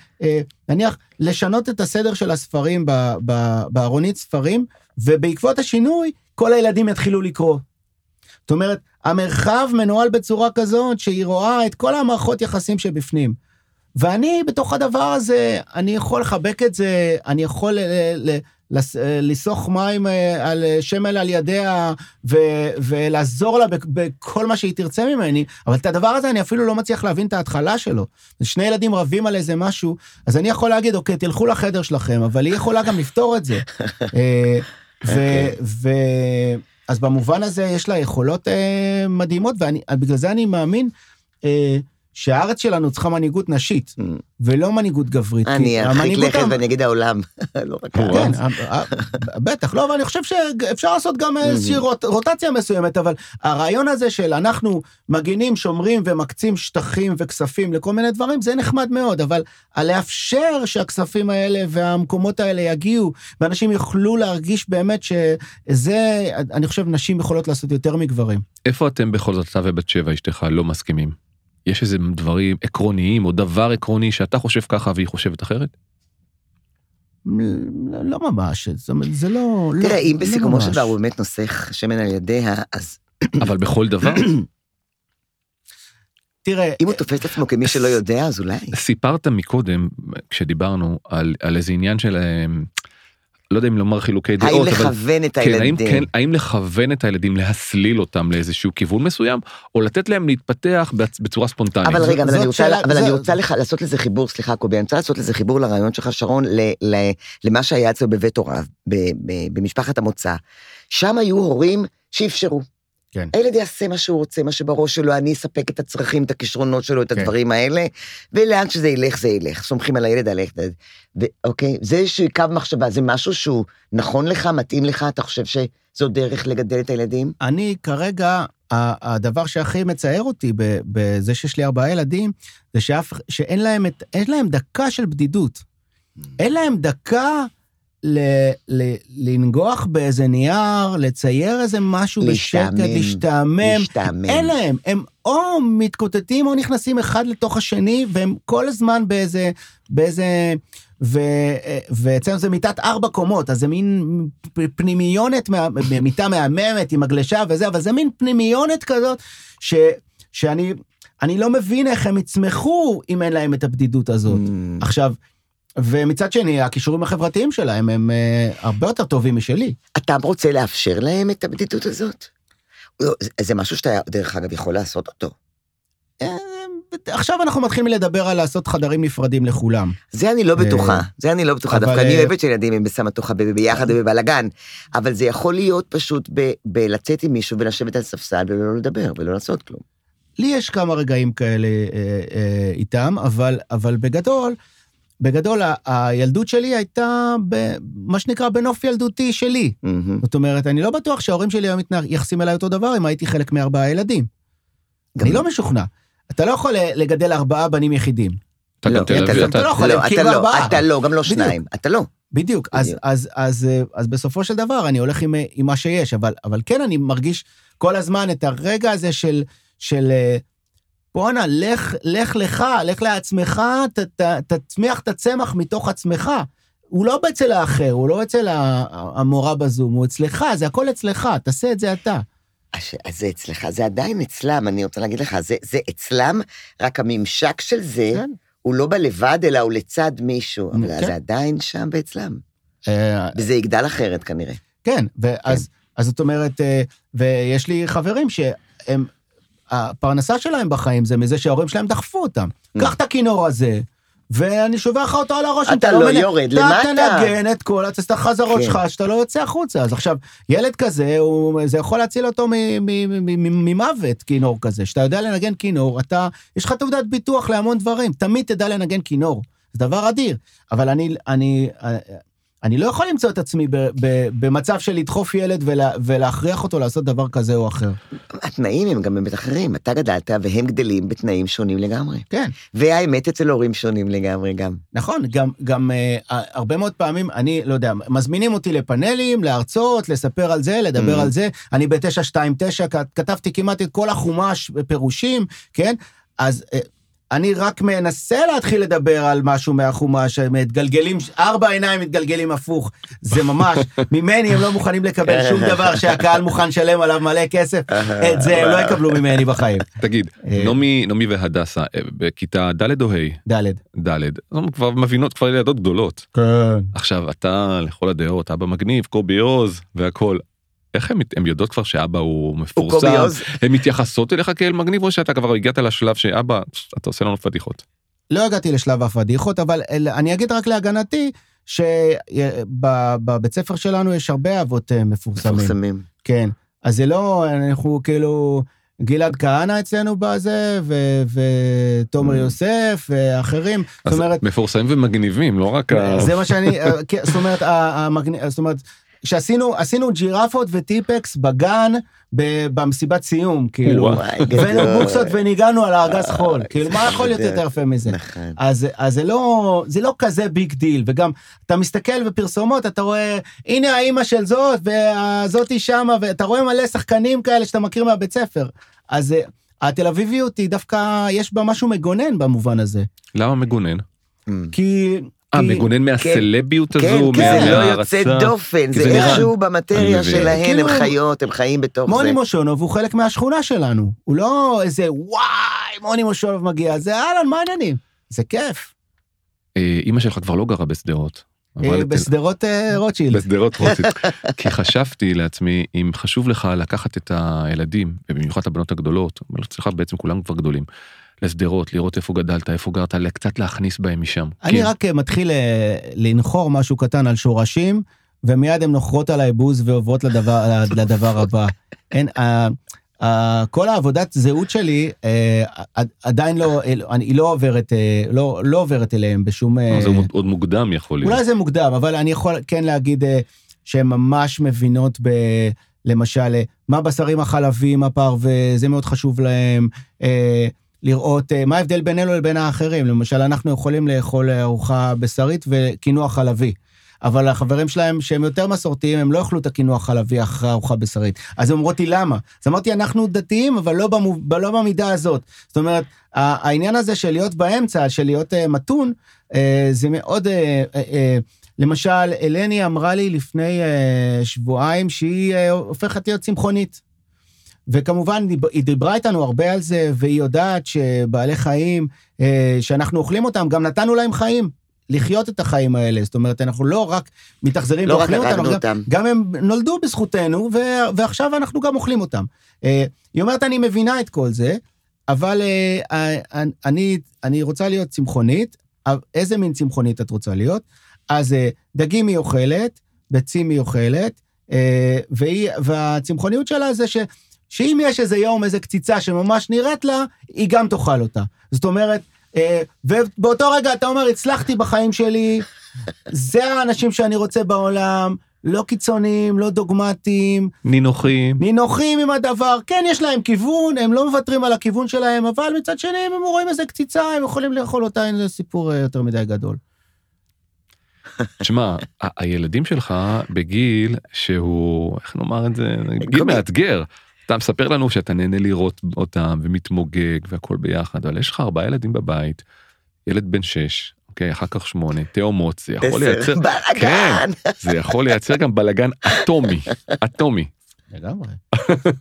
נניח, לשנות את הסדר של הספרים בארונית ספרים, ובעקבות השינוי, כל הילדים יתחילו לקרוא. זאת אומרת, המרחב מנוהל בצורה כזאת שהיא רואה את כל המערכות יחסים שבפנים. ואני בתוך הדבר הזה, אני יכול לחבק את זה, אני יכול ל- ל- לס- לסוך מים אה, על שמל על ידיה ו- ולעזור לה בכ- בכל מה שהיא תרצה ממני, אבל את הדבר הזה אני אפילו לא מצליח להבין את ההתחלה שלו. שני ילדים רבים על איזה משהו, אז אני יכול להגיד, אוקיי, תלכו לחדר שלכם, אבל היא יכולה גם לפתור את זה. אה, ו... אוקיי. ו... אז במובן הזה יש לה יכולות אה, מדהימות, ובגלל זה אני מאמין אה, שהארץ שלנו צריכה מנהיגות נשית, Mm. ולא מנהיגות גברית. אני ארחיק לכת ואני אגיד העולם, לא רק. כן, הארץ. ה- ה- בטח, לא, אבל אני חושב שאפשר לעשות גם איזושהי רוט- רוטציה מסוימת, אבל הרעיון הזה של אנחנו מגינים, שומרים ומקצים שטחים וכספים לכל מיני דברים, זה נחמד מאוד, אבל לאפשר שהכספים האלה והמקומות האלה יגיעו, ואנשים יוכלו להרגיש באמת שזה, אני חושב, נשים יכולות לעשות יותר מגברים. איפה אתם בכל זאת, אתה ובת שבע, אשתך, לא מסכימים? יש איזה דברים עקרוניים, או דבר עקרוני שאתה חושב ככה והיא חושבת אחרת? לא ממש, זאת אומרת, זה לא... לא- תראה, אם לא בסיכומו של. דבר הוא באמת נוסך שמן על ידיה, אז אבל בכל דבר? תראה, אם הוא תופס את עצמו כמי שלא יודע, אז אולי. סיפרת מקודם, כשדיברנו, על, על איזה עניין של, אה, לא יודע אם לומר חילוקי דעות, האם אבל... לכוון את כן, האם, הילדים? כן, האם לכוון את הילדים, להסליל אותם לאיזשהו כיוון מסוים, או לתת להם להתפתח בצ- בצורה ספונטנית? אבל רגע, אבל אני רוצה, שאלה- אבל אני זה- רוצה לך, לעשות לזה חיבור, סליחה קובי, אני רוצה לעשות לזה חיבור לרעיון שלך, שרון, ל, ל, למה שהיה אצלו בבית הוריו, במשפחת המוצא. שם היו הורים שאפשרו. כן. הילד יעשה מה שהוא רוצה, מה שבראש שלו, אני אספק את הצרכים, את הכישרונות שלו, את כן. הדברים האלה, ולאן שזה ילך, זה ילך. סומכים על הילד, על הילד. ואוקיי, זה איזשהו קו מחשבה, זה משהו שהוא נכון לך, מתאים לך, אתה חושב שזו דרך לגדל את הילדים? אני כרגע, הדבר שהכי מצער אותי בזה שיש לי ארבעה ילדים, זה שאף, שאין להם, את, להם דקה של בדידות. אין להם דקה ל, ל, לנגוח באיזה נייר, לצייר איזה משהו בשקט, להשתעמם. אין להם, הם או מתקוטטים או נכנסים אחד לתוך השני, והם כל הזמן באיזה, באיזה, ו, ואצלנו זה מיטת ארבע קומות, אז זה מין פנימיונת, מיטה מהממת עם הגלשה וזה, אבל זה מין פנימיונת כזאת, ש, שאני אני לא מבין איך הם יצמחו אם אין להם את הבדידות הזאת. Mm. עכשיו, ומצד שני, הכישורים החברתיים שלהם הם אה, הרבה יותר טובים משלי. אתה רוצה לאפשר להם את הבדידות הזאת? לא, זה- משהו שאתה, דרך אגב, יכול לעשות אותו. אה, עכשיו אנחנו מתחילים לדבר על לעשות חדרים נפרדים לכולם. זה אני לא בטוחה, אה, זה אני לא בטוחה, דווקא אני אוהבת שילדים הם בסמטוחה ביחד ובבלאגן, אבל זה יכול להיות פשוט בלצאת עם מישהו ולשבת על ספסל ולא לדבר ולא לעשות כלום. לי יש כמה רגעים כאלה איתם, אבל בגדול, בגדול הילדות שלי הייתה ב- מה שנקרא בנוף ילדותי שלי. מהמם. זאת אומרת, אני לא בטוח שההורים שלי היו מתייחסים אליי אותו דבר אם הייתי חלק מארבעה ילדים. גם- אני לא משוכנע. אתה לא יכול לגדל ארבעה בנים יחידים. אתה לא, גם אתה לא- אתה- לא יכול, לא, הם אתה כאילו לא, ארבעה. אתה לא, גם לא בדיוק. שניים, אתה לא. בדיוק, אז, בדיוק. אז, אז, אה, אז בסופו של דבר אני הולך עם, אה, עם מה שיש, אבל, אבל כן אני מרגיש כל הזמן את הרגע הזה של, של אה, בואנה, לך, לך לך, לך לעצמך, ת, ת, תצמיח את הצמח מתוך עצמך. הוא לא אצל האחר, הוא לא אצל המורה בזום, הוא אצלך, זה הכל אצלך, תעשה את זה אתה. אז זה אצלך, זה עדיין אצלם, אני רוצה להגיד לך, זה, זה אצלם, רק הממשק של זה, כן. הוא לא בא לבד, אלא הוא לצד מישהו, אבל כן. זה עדיין שם ואצלם. אה, וזה יגדל אחרת כנראה. כן, ואז אז זאת אומרת, אה, ויש לי חברים שהם, הפרנסה שלהם בחיים זה מזה שההורים שלהם דחפו אותם. Mm. קח את הכינור הזה, ואני שובע לך אותו על הראש. אתה לא מנ- יורד אתה למטה. תנגן את כל את החזרות כן. שלך, שאתה לא יוצא החוצה. אז עכשיו, ילד כזה, זה יכול להציל אותו ממוות, כינור כזה. שאתה יודע לנגן כינור, אתה, יש לך תעודת ביטוח להמון דברים, תמיד תדע לנגן כינור. זה דבר אדיר. אבל אני, אני, אני לא יכול למצוא את עצמי ב, ב, במצב של לדחוף ילד ולה, ולהכריח אותו לעשות דבר כזה או אחר. התנאים הם גם באמת אחרים. אתה גדלת והם גדלים בתנאים שונים לגמרי. כן. והאמת אצל הורים שונים לגמרי גם. נכון, גם, גם אה, הרבה מאוד פעמים, אני לא יודע, מזמינים אותי לפאנלים, להרצות, לספר על זה, לדבר Mm. על זה. אני ב-929 כתבתי כמעט את כל החומש בפירושים, כן? אז אה, אני רק מנסה להתחיל לדבר על משהו מהחומש, מתגלגלים, ארבע עיניים מתגלגלים הפוך. זה ממש, ממני הם לא מוכנים לקבל שום דבר שהקהל מוכן לשלם עליו מלא כסף, את זה הם לא יקבלו ממני בחיים. תגיד, אה. נעמי נעמי והדסה, אה, בכיתה ד' או ה'? ד'. ד', הן כבר מבינות, כבר ילדות גדולות. כן. עכשיו, אתה, לכל הדעות, אבא מגניב, קובי עוז והכל. איך הם, הם יודעות כבר שאבא הוא מפורסם? הן מתייחסות אליך כאל מגניב או שאתה כבר הגעת לשלב שאבא, אתה עושה לנו פדיחות? לא הגעתי לשלב הפדיחות, אבל אל- אני אגיד רק להגנתי, שבבית ספר שלנו יש הרבה אבות אה, מפורסמים. מפורסמים. כן. אז זה לא, אנחנו כאילו, גלעד כהנא אצלנו בזה, ותומר Mm. יוסף, ואחרים. זאת אז אומרת, מפורסמים ומגניבים, לא רק. זה מה שאני, אה, כן, זאת אומרת, ה- המגנ- זאת אומרת, כשעשינו עשינו ג'ירפות וטיפקס בגן, ב- במסיבת סיום, כאילו. הבאנו. בוקסות וניגנו על הארגז חול. כאילו, מה יכול להיות. יותר יפה מזה? נכון. אז, אז זה, לא, זה לא כזה big deal, וגם אתה מסתכל בפרסומות, אתה רואה, הנה האימא של זאת, והזאתי שמה, ואתה רואה מלא שחקנים כאלה שאתה מכיר מהבית ספר. אז אה, התל אביביות היא דווקא, יש בה משהו מגונן במובן הזה. למה מגונן? Mm. כי... אה, מגונן מהסלביות כן, הזו, כי מה- זה לא? יוצא דופן, זה זה נראה- איכשהו אני במטריה מבין. שלהם, הם כאילו- חיות, הם חיים בתוך זה. מוני מושונוב הוא חלק מהשכונה שלנו. הוא לא איזה, וואי, מוני מושונוב מגיע, זה אהלן, מה העניינים? זה כיף. אה, אימא שלך כבר לא גרה בשדרות. אה, בשדרות אה, רוטשילד. בשדרות רוטשילד. כי חשבתי לעצמי, אם חשוב לך לקחת את הילדים, ובמיוחד את הבנות הגדולות, אבל אצלך בעצם כולם כבר גדולים, לשדרות, לראות איפה גדלת, איפה גרת, קצת להכניס בהם משם. אני כן. רק אה, מתחיל אה, לנחור משהו קטן על שורשים, ומיד הן נוחרות עליי בוז ועוברות לדבר, לדבר הבא. אין, אה, אה, כל העבודת זהות שלי אה, עד- עדיין לא, היא לא עוברת, אה, לא, לא עוברת אליהם בשום... אה, אה, זה עוד- מוקדם יכול להיות. אולי זה מוקדם, אבל אני יכול כן להגיד אה, שהן ממש מבינות ב... למשל, מה בשרים החלבים, הפרווה, זה מאוד חשוב להם. אה, לראות אה, מה ההבדל בינינו לבין האחרים. למשל, אנחנו יכולים לאכול ארוחה בשרית וקינוח חלבי. אבל החברים שלהם שהם יותר מסורתיים, הם לא יאכלו את הקינוח חלבי אחרי ארוחה בשרית. אז הם אומרות לי למה? אז אמרתי, אנחנו דתיים, אבל לא, במו, לא במידה הזאת. זאת אומרת, העניין הזה של להיות באמצע, של להיות uh, מתון, uh, זה מאוד... Uh, uh, uh, למשל, אלני אמרה לי לפני uh, שבועיים שהיא uh, הופכת להיות צמחונית. וכמובן, היא דיברה איתנו הרבה על זה, והיא יודעת שבעלי חיים, אה, שאנחנו אוכלים אותם, גם נתנו להם חיים. לחיות את החיים האלה, זאת אומרת, אנחנו לא רק מתאכזרים לא רק ואוכלים אותם, הרגנו גם, אותם. גם הם נולדו בזכותנו, ו- ועכשיו אנחנו גם אוכלים אותם. אה, היא אומרת, אני מבינה את כל זה, אבל אה, אה, אני, אני רוצה להיות צמחונית, אבל איזה מין צמחונית את רוצה להיות? אז אה, דגים היא אוכלת, ביצים היא אוכלת, אה, והיא, והצמחוניות שלה זה ש... שאם יש איזה יום, איזה קציצה שממש נראית לה, היא גם תאכל אותה. זאת אומרת, אה, ובאותו רגע אתה אומר, הצלחתי בחיים שלי, זה האנשים שאני רוצה בעולם, לא קיצוניים, לא דוגמטיים, נינוחים. נינוחים עם הדבר, כן, יש להם כיוון, הם לא מוותרים על הכיוון שלהם, אבל מצד שני, אם הם רואים איזה קציצה, הם יכולים לאכול אותה, אין זה סיפור אה, יותר מדי גדול. תשמע, הילדים שלך בגיל שהוא, איך נאמר את זה, גיל קובי. מאתגר. אתה מספר לנו שאתה נהנה לראות אותם ומתמוגג והכל ביחד, אבל יש לך ארבעה ילדים בבית, ילד בן שש, אוקיי, אחר כך שמונה, תאומות, זה יכול לייצר, בלאגן. זה יכול לייצר גם בלאגן אטומי, אטומי. לגמרי.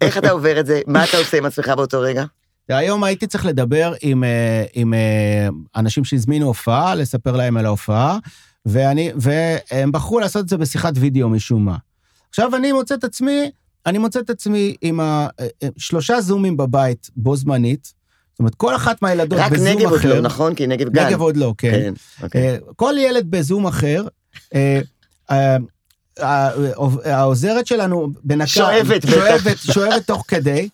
איך אתה עובר את זה? מה אתה עושה עם עצמך באותו רגע? היום הייתי צריך לדבר עם, אה, עם אה, אנשים שהזמינו הופעה, לספר להם על ההופעה, ואני, והם בחרו לעשות את זה בשיחת וידאו משום מה. עכשיו אני מוצא את עצמי אני מוצא את עצמי עם ה, אה, אה, שלושה זומים בבית בו זמנית. זאת אומרת, כל אחת מהילדות רק בזום נגב עוד אחר. לא, נכון? כי נגב גן. נגב עוד לא, כן. כן, אוקיי. אה, כל ילד בזום אחר. העוזרת שלנו בנקה, שואבת. שואבת, שואבת תוך כדי,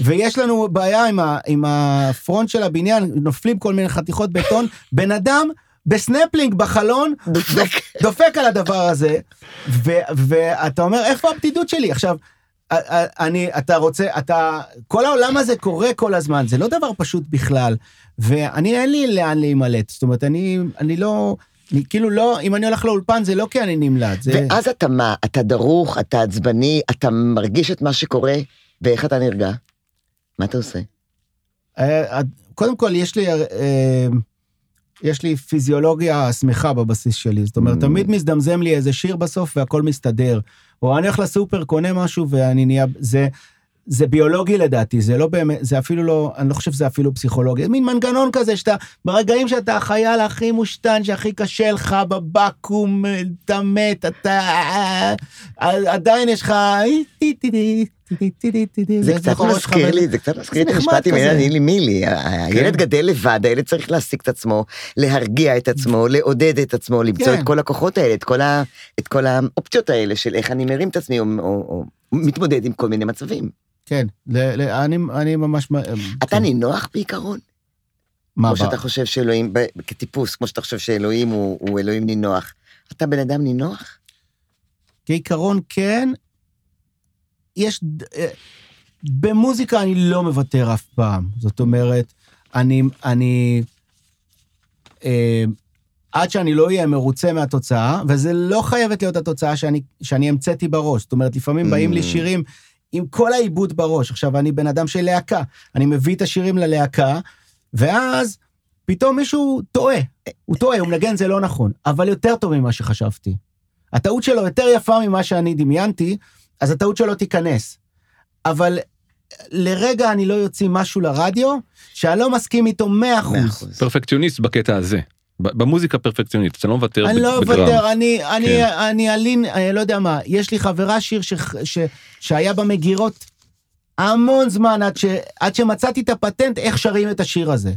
ויש לנו בעיה עם, ה, עם ה front של הבניין, נופלים כל מיני חתיכות בטון, בן אדם בסנפלינג בחלון, דופק. דופק על הדבר הזה, ו, ואתה אומר, איפה הבדידות שלי? עכשיו, אני, אתה רוצה, אתה, כל העולם הזה קורה כל הזמן, זה לא דבר פשוט בכלל, ואני, אין לי לאן להימלט, זאת אומרת, אני, אני לא, אני כאילו לא, אם אני הולך לאולפן זה לא כי אני נמלט, זה... ואז אתה מה? אתה דרוך, אתה עצבני, אתה מרגיש את מה שקורה, ואיך אתה נרגע? מה אתה עושה? אה, קודם כל, יש לי, אה, יש לי פיזיולוגיה שמחה בבסיס שלי. זאת אומרת, Mm. תמיד מזדמזם לי איזה שיר בסוף והכל מסתדר. או אני הולך לסופר, קונה משהו ואני נהיה... זה, זה ביולוגי לדעתי, זה לא באמת, זה אפילו לא, אני לא חושב שזה אפילו פסיכולוגי. מין מנגנון כזה שאתה, ברגעים שאתה החייל הכי מושתן, שהכי קשה לך בבקו"ם, אתה מת, אתה... עדיין יש לך... זה קצת מזכיר לי, זה קצת מזכיר לי את המשפט עם. ילד נילי מילי. הילד גדל לבד, הילד צריך להעסיק את עצמו, להרגיע את עצמו, לעודד את עצמו, למצוא כן. את כל הכוחות האלה, את כל האופציות האלה של איך אני מרים את עצמי, או- מתמודד עם כל מיני מצבים. כן, אני, ממש... אתה נינוח בעיקרון? מה, ב- שאתה חושב שאלוהים, כטיפוס, כמו שאתה חושב שאלוהים הוא אלוהים נינוח. אתה בן אדם נינוח? כעיקרון כן. יש... אה, במוזיקה אני לא מוותר אף פעם. זאת אומרת, אני... אני אה, עד שאני לא אהיה מרוצה מהתוצאה, וזה לא חייבת להיות התוצאה שאני, שאני המצאתי בראש. זאת אומרת, לפעמים באים לי Mm. שירים עם כל העיבוד בראש. עכשיו, אני בן אדם של להקה, אני מביא את השירים ללהקה, ואז פתאום מישהו טועה. הוא טועה, הוא מנגן זה לא נכון, אבל יותר טוב ממה שחשבתי. הטעות שלו יותר יפה ממה שאני דמיינתי, אז הטעות שלו תיכנס. אבל לרגע אני לא יוציא משהו לרדיו שאני לא מסכים איתו 100%. מאה אחוז. פרפקציוניסט בקטע הזה. במוזיקה פרפקציוניסט, אתה לא מוותר אני לא. אוותר, אני, אני, כן. אני אלין, אני לא יודע מה, יש לי חברה שיר ש, ש, שהיה במגירות המון זמן עד, ש, עד שמצאתי את הפטנט איך שרים את השיר הזה.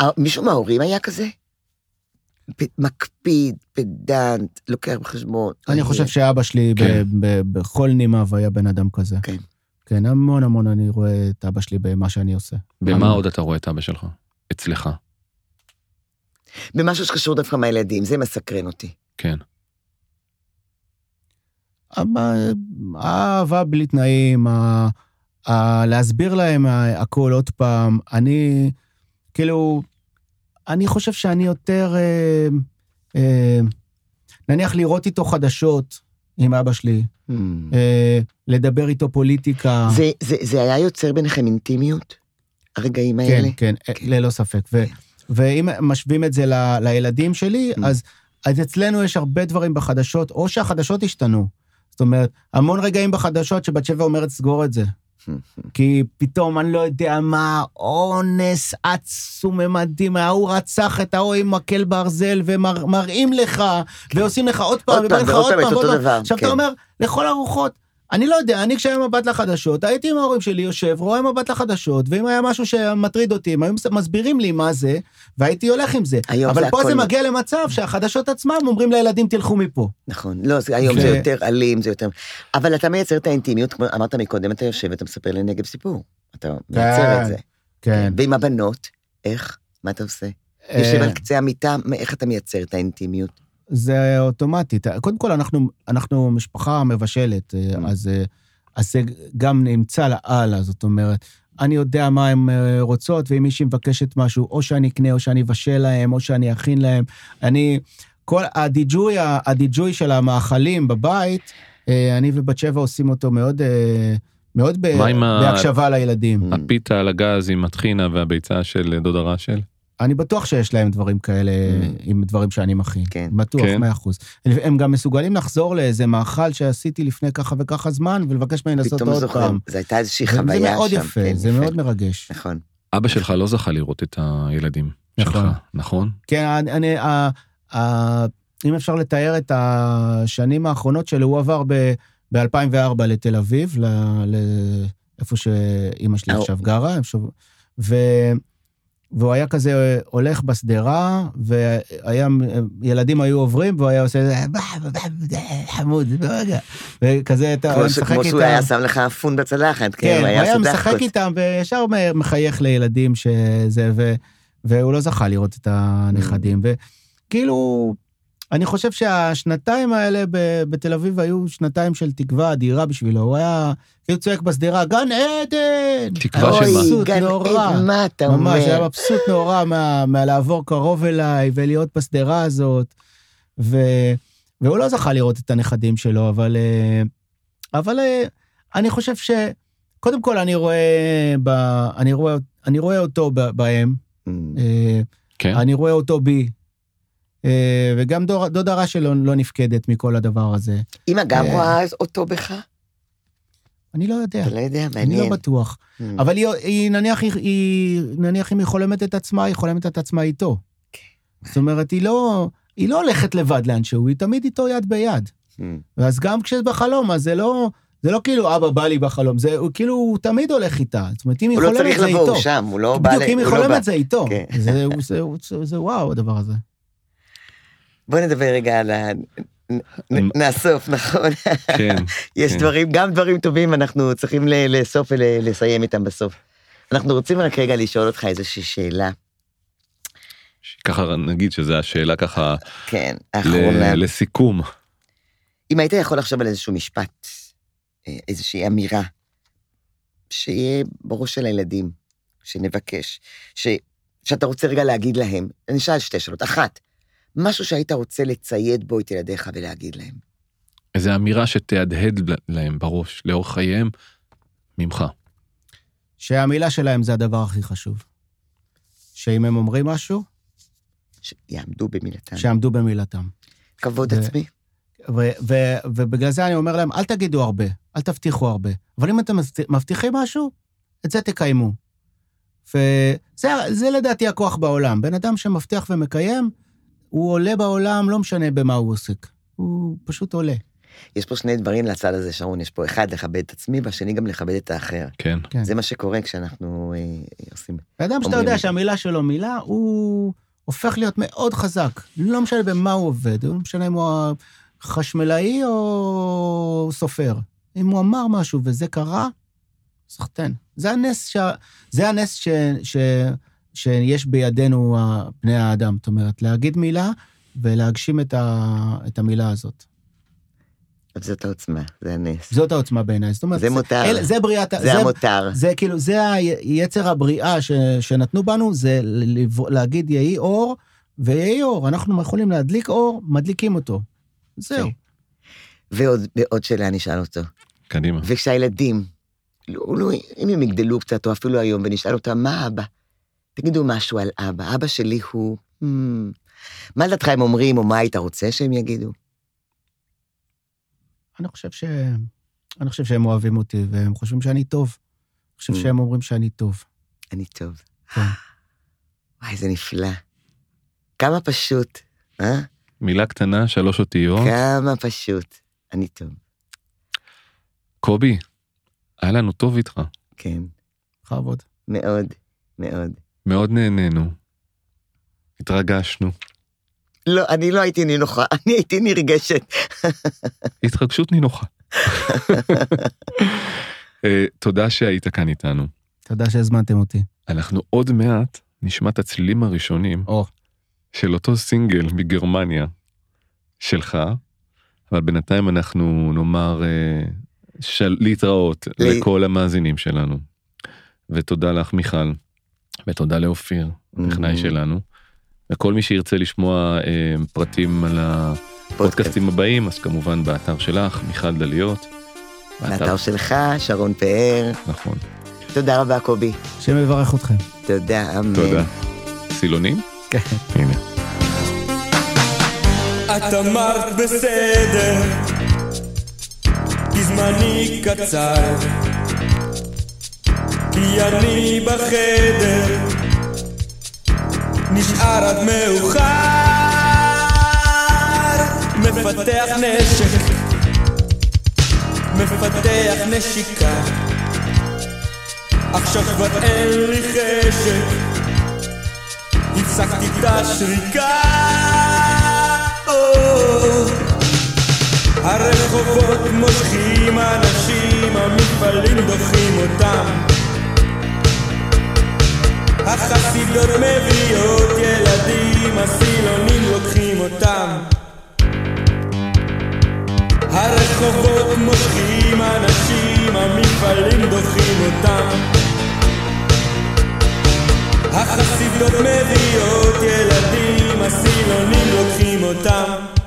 אה, מישהו מההורים היה כזה? פ- מקפיד, פדנט, לוקח בחשבון. אני חושב שאבא שלי ב, כן. ב, בכל נימיו היה בן אדם כזה. כן. כן, המון המון אני רואה את אבא שלי במה שאני עושה. במה המון. עוד אתה רואה את אבא שלך? אצלך. במשהו שקשור דווקא מהילדים, זה מסקרן אותי. כן. האהבה בלי תנאים, ה- ה- להסביר להם הכל עוד פעם. אני, כאילו, אני חושב שאני יותר, אה, אה, נניח לראות איתו חדשות עם אבא שלי, אה, לדבר איתו פוליטיקה. זה- זה- זה היה יוצר ביניכם אינטימיות? הרגעים כן, האלה? כן, אה, ללא ספק. ו, ואם משווים את זה ל, לילדים שלי, Mm. אז, אז אצלנו יש הרבה דברים בחדשות, או שהחדשות השתנו. זאת אומרת, המון רגעים בחדשות שבת שבע אומרת, סגור את זה. כי פתאום, אני לא יודע מה, אונס עצום ממדים, ההוא רצח את ההוא עם מקל ברזל, ומראים לך, ועושים לך עוד פעם, ובאים לך עוד פעם עכשיו כן. אתה אומר, לכל הרוחות, אני לא יודע, אני כשהיה מבט לחדשות, הייתי עם ההורים שלי יושב, רואה מבט לחדשות, ואם היה משהו שמטריד אותי, הם היו מסבירים לי מה זה, והייתי הולך עם זה. אבל זה פה הכל- זה מגיע למצב שהחדשות עצמם אומרים לילדים, תלכו מפה. נכון. לא, זה- היום ו- זה יותר אלים, זה יותר... אבל אתה מייצר את האינטימיות, כמו אמרת מקודם, אתה יושב ואתה מספר לנגב סיפור. אתה מייצר את זה. כן. ועם הבנות, איך? מה אתה עושה? יושב על קצה המיטה, איך אתה מייצר את האינטימיות? זה אוטומטית. קודם כל, אנחנו, אנחנו משפחה מבשלת, Mm. אז, אה, אז זה גם נמצא לאללה, זאת אומרת, אני יודע מה הן אה, רוצות, ואם מישהי מבקשת משהו, או שאני אקנה, או שאני אבשל להם, או שאני אכין להם. אני, כל הדיג'וי, הדיג'וי של המאכלים בבית, אה, אני ובת שבע עושים אותו מאוד, אה, מאוד ב- עם ה- בהקשבה לילדים. הפיתה על הגז עם הטחינה והביצה של דודה רשל? אני בטוח שיש להם דברים כאלה, Mm. עם דברים שאני מכין. כן. בטוח, כן. מאה אחוז. הם גם מסוגלים לחזור לאיזה מאכל שעשיתי לפני ככה וככה זמן, ולבקש ממני לעשות עוד זוכרים. פעם. זו הייתה איזושהי זה- חוויה שם. זה מאוד יפה, כן, זה מאוד מרגש. נכון. אבא שלך לא זכה לראות את הילדים שלך, נכון. נכון? כן, אני, אני, ה- ה- אם אפשר לתאר את השנים האחרונות שלו, הוא עבר ב, ב-2004 לתל אביב, לאיפה שאימא שלי אה, עכשיו גרה, ו... והוא היה כזה הולך בשדרה, והיה, ילדים היו עוברים, והוא היה עושה, חמוד, ברגע. וכזה, אתה משחק כמו שהוא איתם. היה שם לך אפון בצלחת, כן, כן, הוא היה משחק. איתם, וישר מחייך לילדים שזה, והוא לא זכה לראות את הנכדים. וכאילו, אני חושב שהשנתיים האלה ב- בתל אביב היו שנתיים של תקווה אדירה בשבילו. הוא היה כאילו צועק בשדרה, גן עדן! תקווה היה שמה? אוי, מבסוט גן נורא. עדן, מה אתה ממש, היה אומר? מבסוט נורא מה, מהלעבור קרוב אליי ולהיות בשדרה הזאת. ו, והוא לא זכה לראות את הנכדים שלו, אבל, אה, אבל אה, אני חושב ש... קודם כל, אני רואה, ב, אני רואה, אני רואה אותו ב- בהם, אה, כן? אני רואה אותו בי. אה, וגם דור, דודה שלו לא נפקדת מכל הדבר הזה. אמא גם אה. רואה אותו בך? אני לא יודע, אתה לא יודע, אני לא מעניין. בטוח. Mm. אבל היא, היא, נניח, היא, היא, נניח אם היא חולמת את עצמה, היא חולמת את עצמה איתו. זאת אומרת, היא לא, היא לא הולכת לבד לאנשהו, היא תמיד איתו יד ביד. Mm. ואז גם כשזה בחלום, אז זה לא, זה לא כאילו אבא בא לי בחלום, זה הוא כאילו, הוא תמיד הולך איתה. זאת אומרת, אם היא הוא לא חולמת צריך זה לבוא, איתו. הוא שם, הוא לא בא... בדיוק, אם היא לא. חולמת זה איתו. כן. זה, זה, זה, זה וואו, הדבר הזה. בוא נדבר רגע על ה... נאסוף, נכון? כן. יש כן. דברים, גם דברים טובים, אנחנו צריכים לאסוף ולסיים איתם בסוף. אנחנו רוצים רק רגע לשאול אותך איזושהי שאלה. ככה נגיד שזו השאלה ככה כן, ל- האחרונה. לסיכום. אם היית יכול לחשוב על איזשהו משפט, אה, איזושהי אמירה, שיהיה בראש של הילדים, שנבקש, ש... שאתה רוצה רגע להגיד להם, אני אשאל שתי שאלות. אחת, משהו שהיית רוצה לצייד בו את ילדיך ולהגיד להם. איזו אמירה שתהדהד להם בראש לאורך חייהם ממך. שהמילה שלהם זה הדבר הכי חשוב. שאם הם אומרים משהו, שיעמדו במילתם. שיעמדו במילתם. כבוד ו- עצמי. ו- ו- ובגלל זה אני אומר להם, אל תגידו הרבה, אל תבטיחו הרבה, אבל אם אתם מבט- מבטיחים משהו, את זה תקיימו. וזה זה לדעתי הכוח בעולם. בן אדם שמבטיח ומקיים, הוא עולה בעולם, לא משנה במה הוא עוסק. הוא פשוט עולה. יש פה שני דברים לצד הזה, שרון, יש פה אחד, לכבד את עצמי, והשני גם לכבד את האחר. כן. כן. זה מה שקורה כשאנחנו אה, עושים... אדם שאתה יודע. שהמילה שלו מילה, הוא הופך להיות מאוד חזק. לא משנה במה הוא עובד, לא משנה אם הוא חשמלאי או סופר. אם הוא אמר משהו וזה קרה, סחטיין. זה הנס, ש... זה הנס ש... שיש בידינו בני האדם. זאת אומרת, להגיד מילה ולהגשים את, ה... את המילה הזאת. זאת העוצמה, זה הנס. זאת העוצמה בעיניי. זאת אומרת, זה מותר. אל, זה בריאת... ה- זה המותר. זה כאילו, זה היצר הבריאה ש, שנתנו בנו, זה לב- להגיד יהי אור, ויהי אור. אנחנו יכולים להדליק אור, מדליקים אותו. זהו. ועוד, ועוד שאלה נשאל אותו. קדימה. וכשהילדים, לא, לא, אם הם יגדלו קצת, או אפילו היום, ונשאל אותם, מה אבא? תגידו משהו על אבא. אבא שלי הוא... Hmm, מה לדעתך הם אומרים, או מה היית רוצה שהם יגידו? אני חושב ש... אני חושב שהם אוהבים אותי, והם חושבים שאני טוב. אני חושב Mm. שהם אומרים שאני טוב. אני טוב. כן. וואי, זה נפלא. כמה פשוט, אה? מילה קטנה, שלוש אותיות. כמה פשוט. אני טוב. קובי, היה לנו טוב איתך. כן, בכבוד. מאוד, מאוד. מאוד נהנינו. התרגשנו. לא, אני לא הייתי נינוחה, אני הייתי נרגשת. התרגשות נינוחה. אה, תודה שהיית כאן איתנו. תודה שהזמנתם אותי. אנחנו עוד מעט נשמע את הצלילים הראשונים או, של אותו סינגל מגרמניה שלך, אבל בינתיים אנחנו נאמר אה, של... להתראות לי- לכל המאזינים שלנו. ותודה לך מיכל, ותודה לאופיר, הטכנאי Mhm. שלנו. וכל מי שירצה לשמוע אה, פרטים על הפודקאסטים הבאים, אז כמובן באתר שלך, מיכל דליות. באתר שלך, שרון פאר. נכון. תודה רבה, קובי. השם יברך אתכם. תודה, אמן. תודה. סילונים? כן. הנה. את אמרת בסדר, כי זמני קצר, כי אני בחדר, נשאר עד מאוחר, מפתח נשק, מפתח נשיקה. עכשיו כבר אין לי חשק. הפסקתי את השריקה. הרחובות מושכים אנשים, המפעלים דוחים אותם החסידות מביאות ילדים, הסילונים לוקחים אותם. הרחובות מושכים אנשים, המפעלים דוחים אותם. החסידות מביאות ילדים, הסילונים לוקחים אותם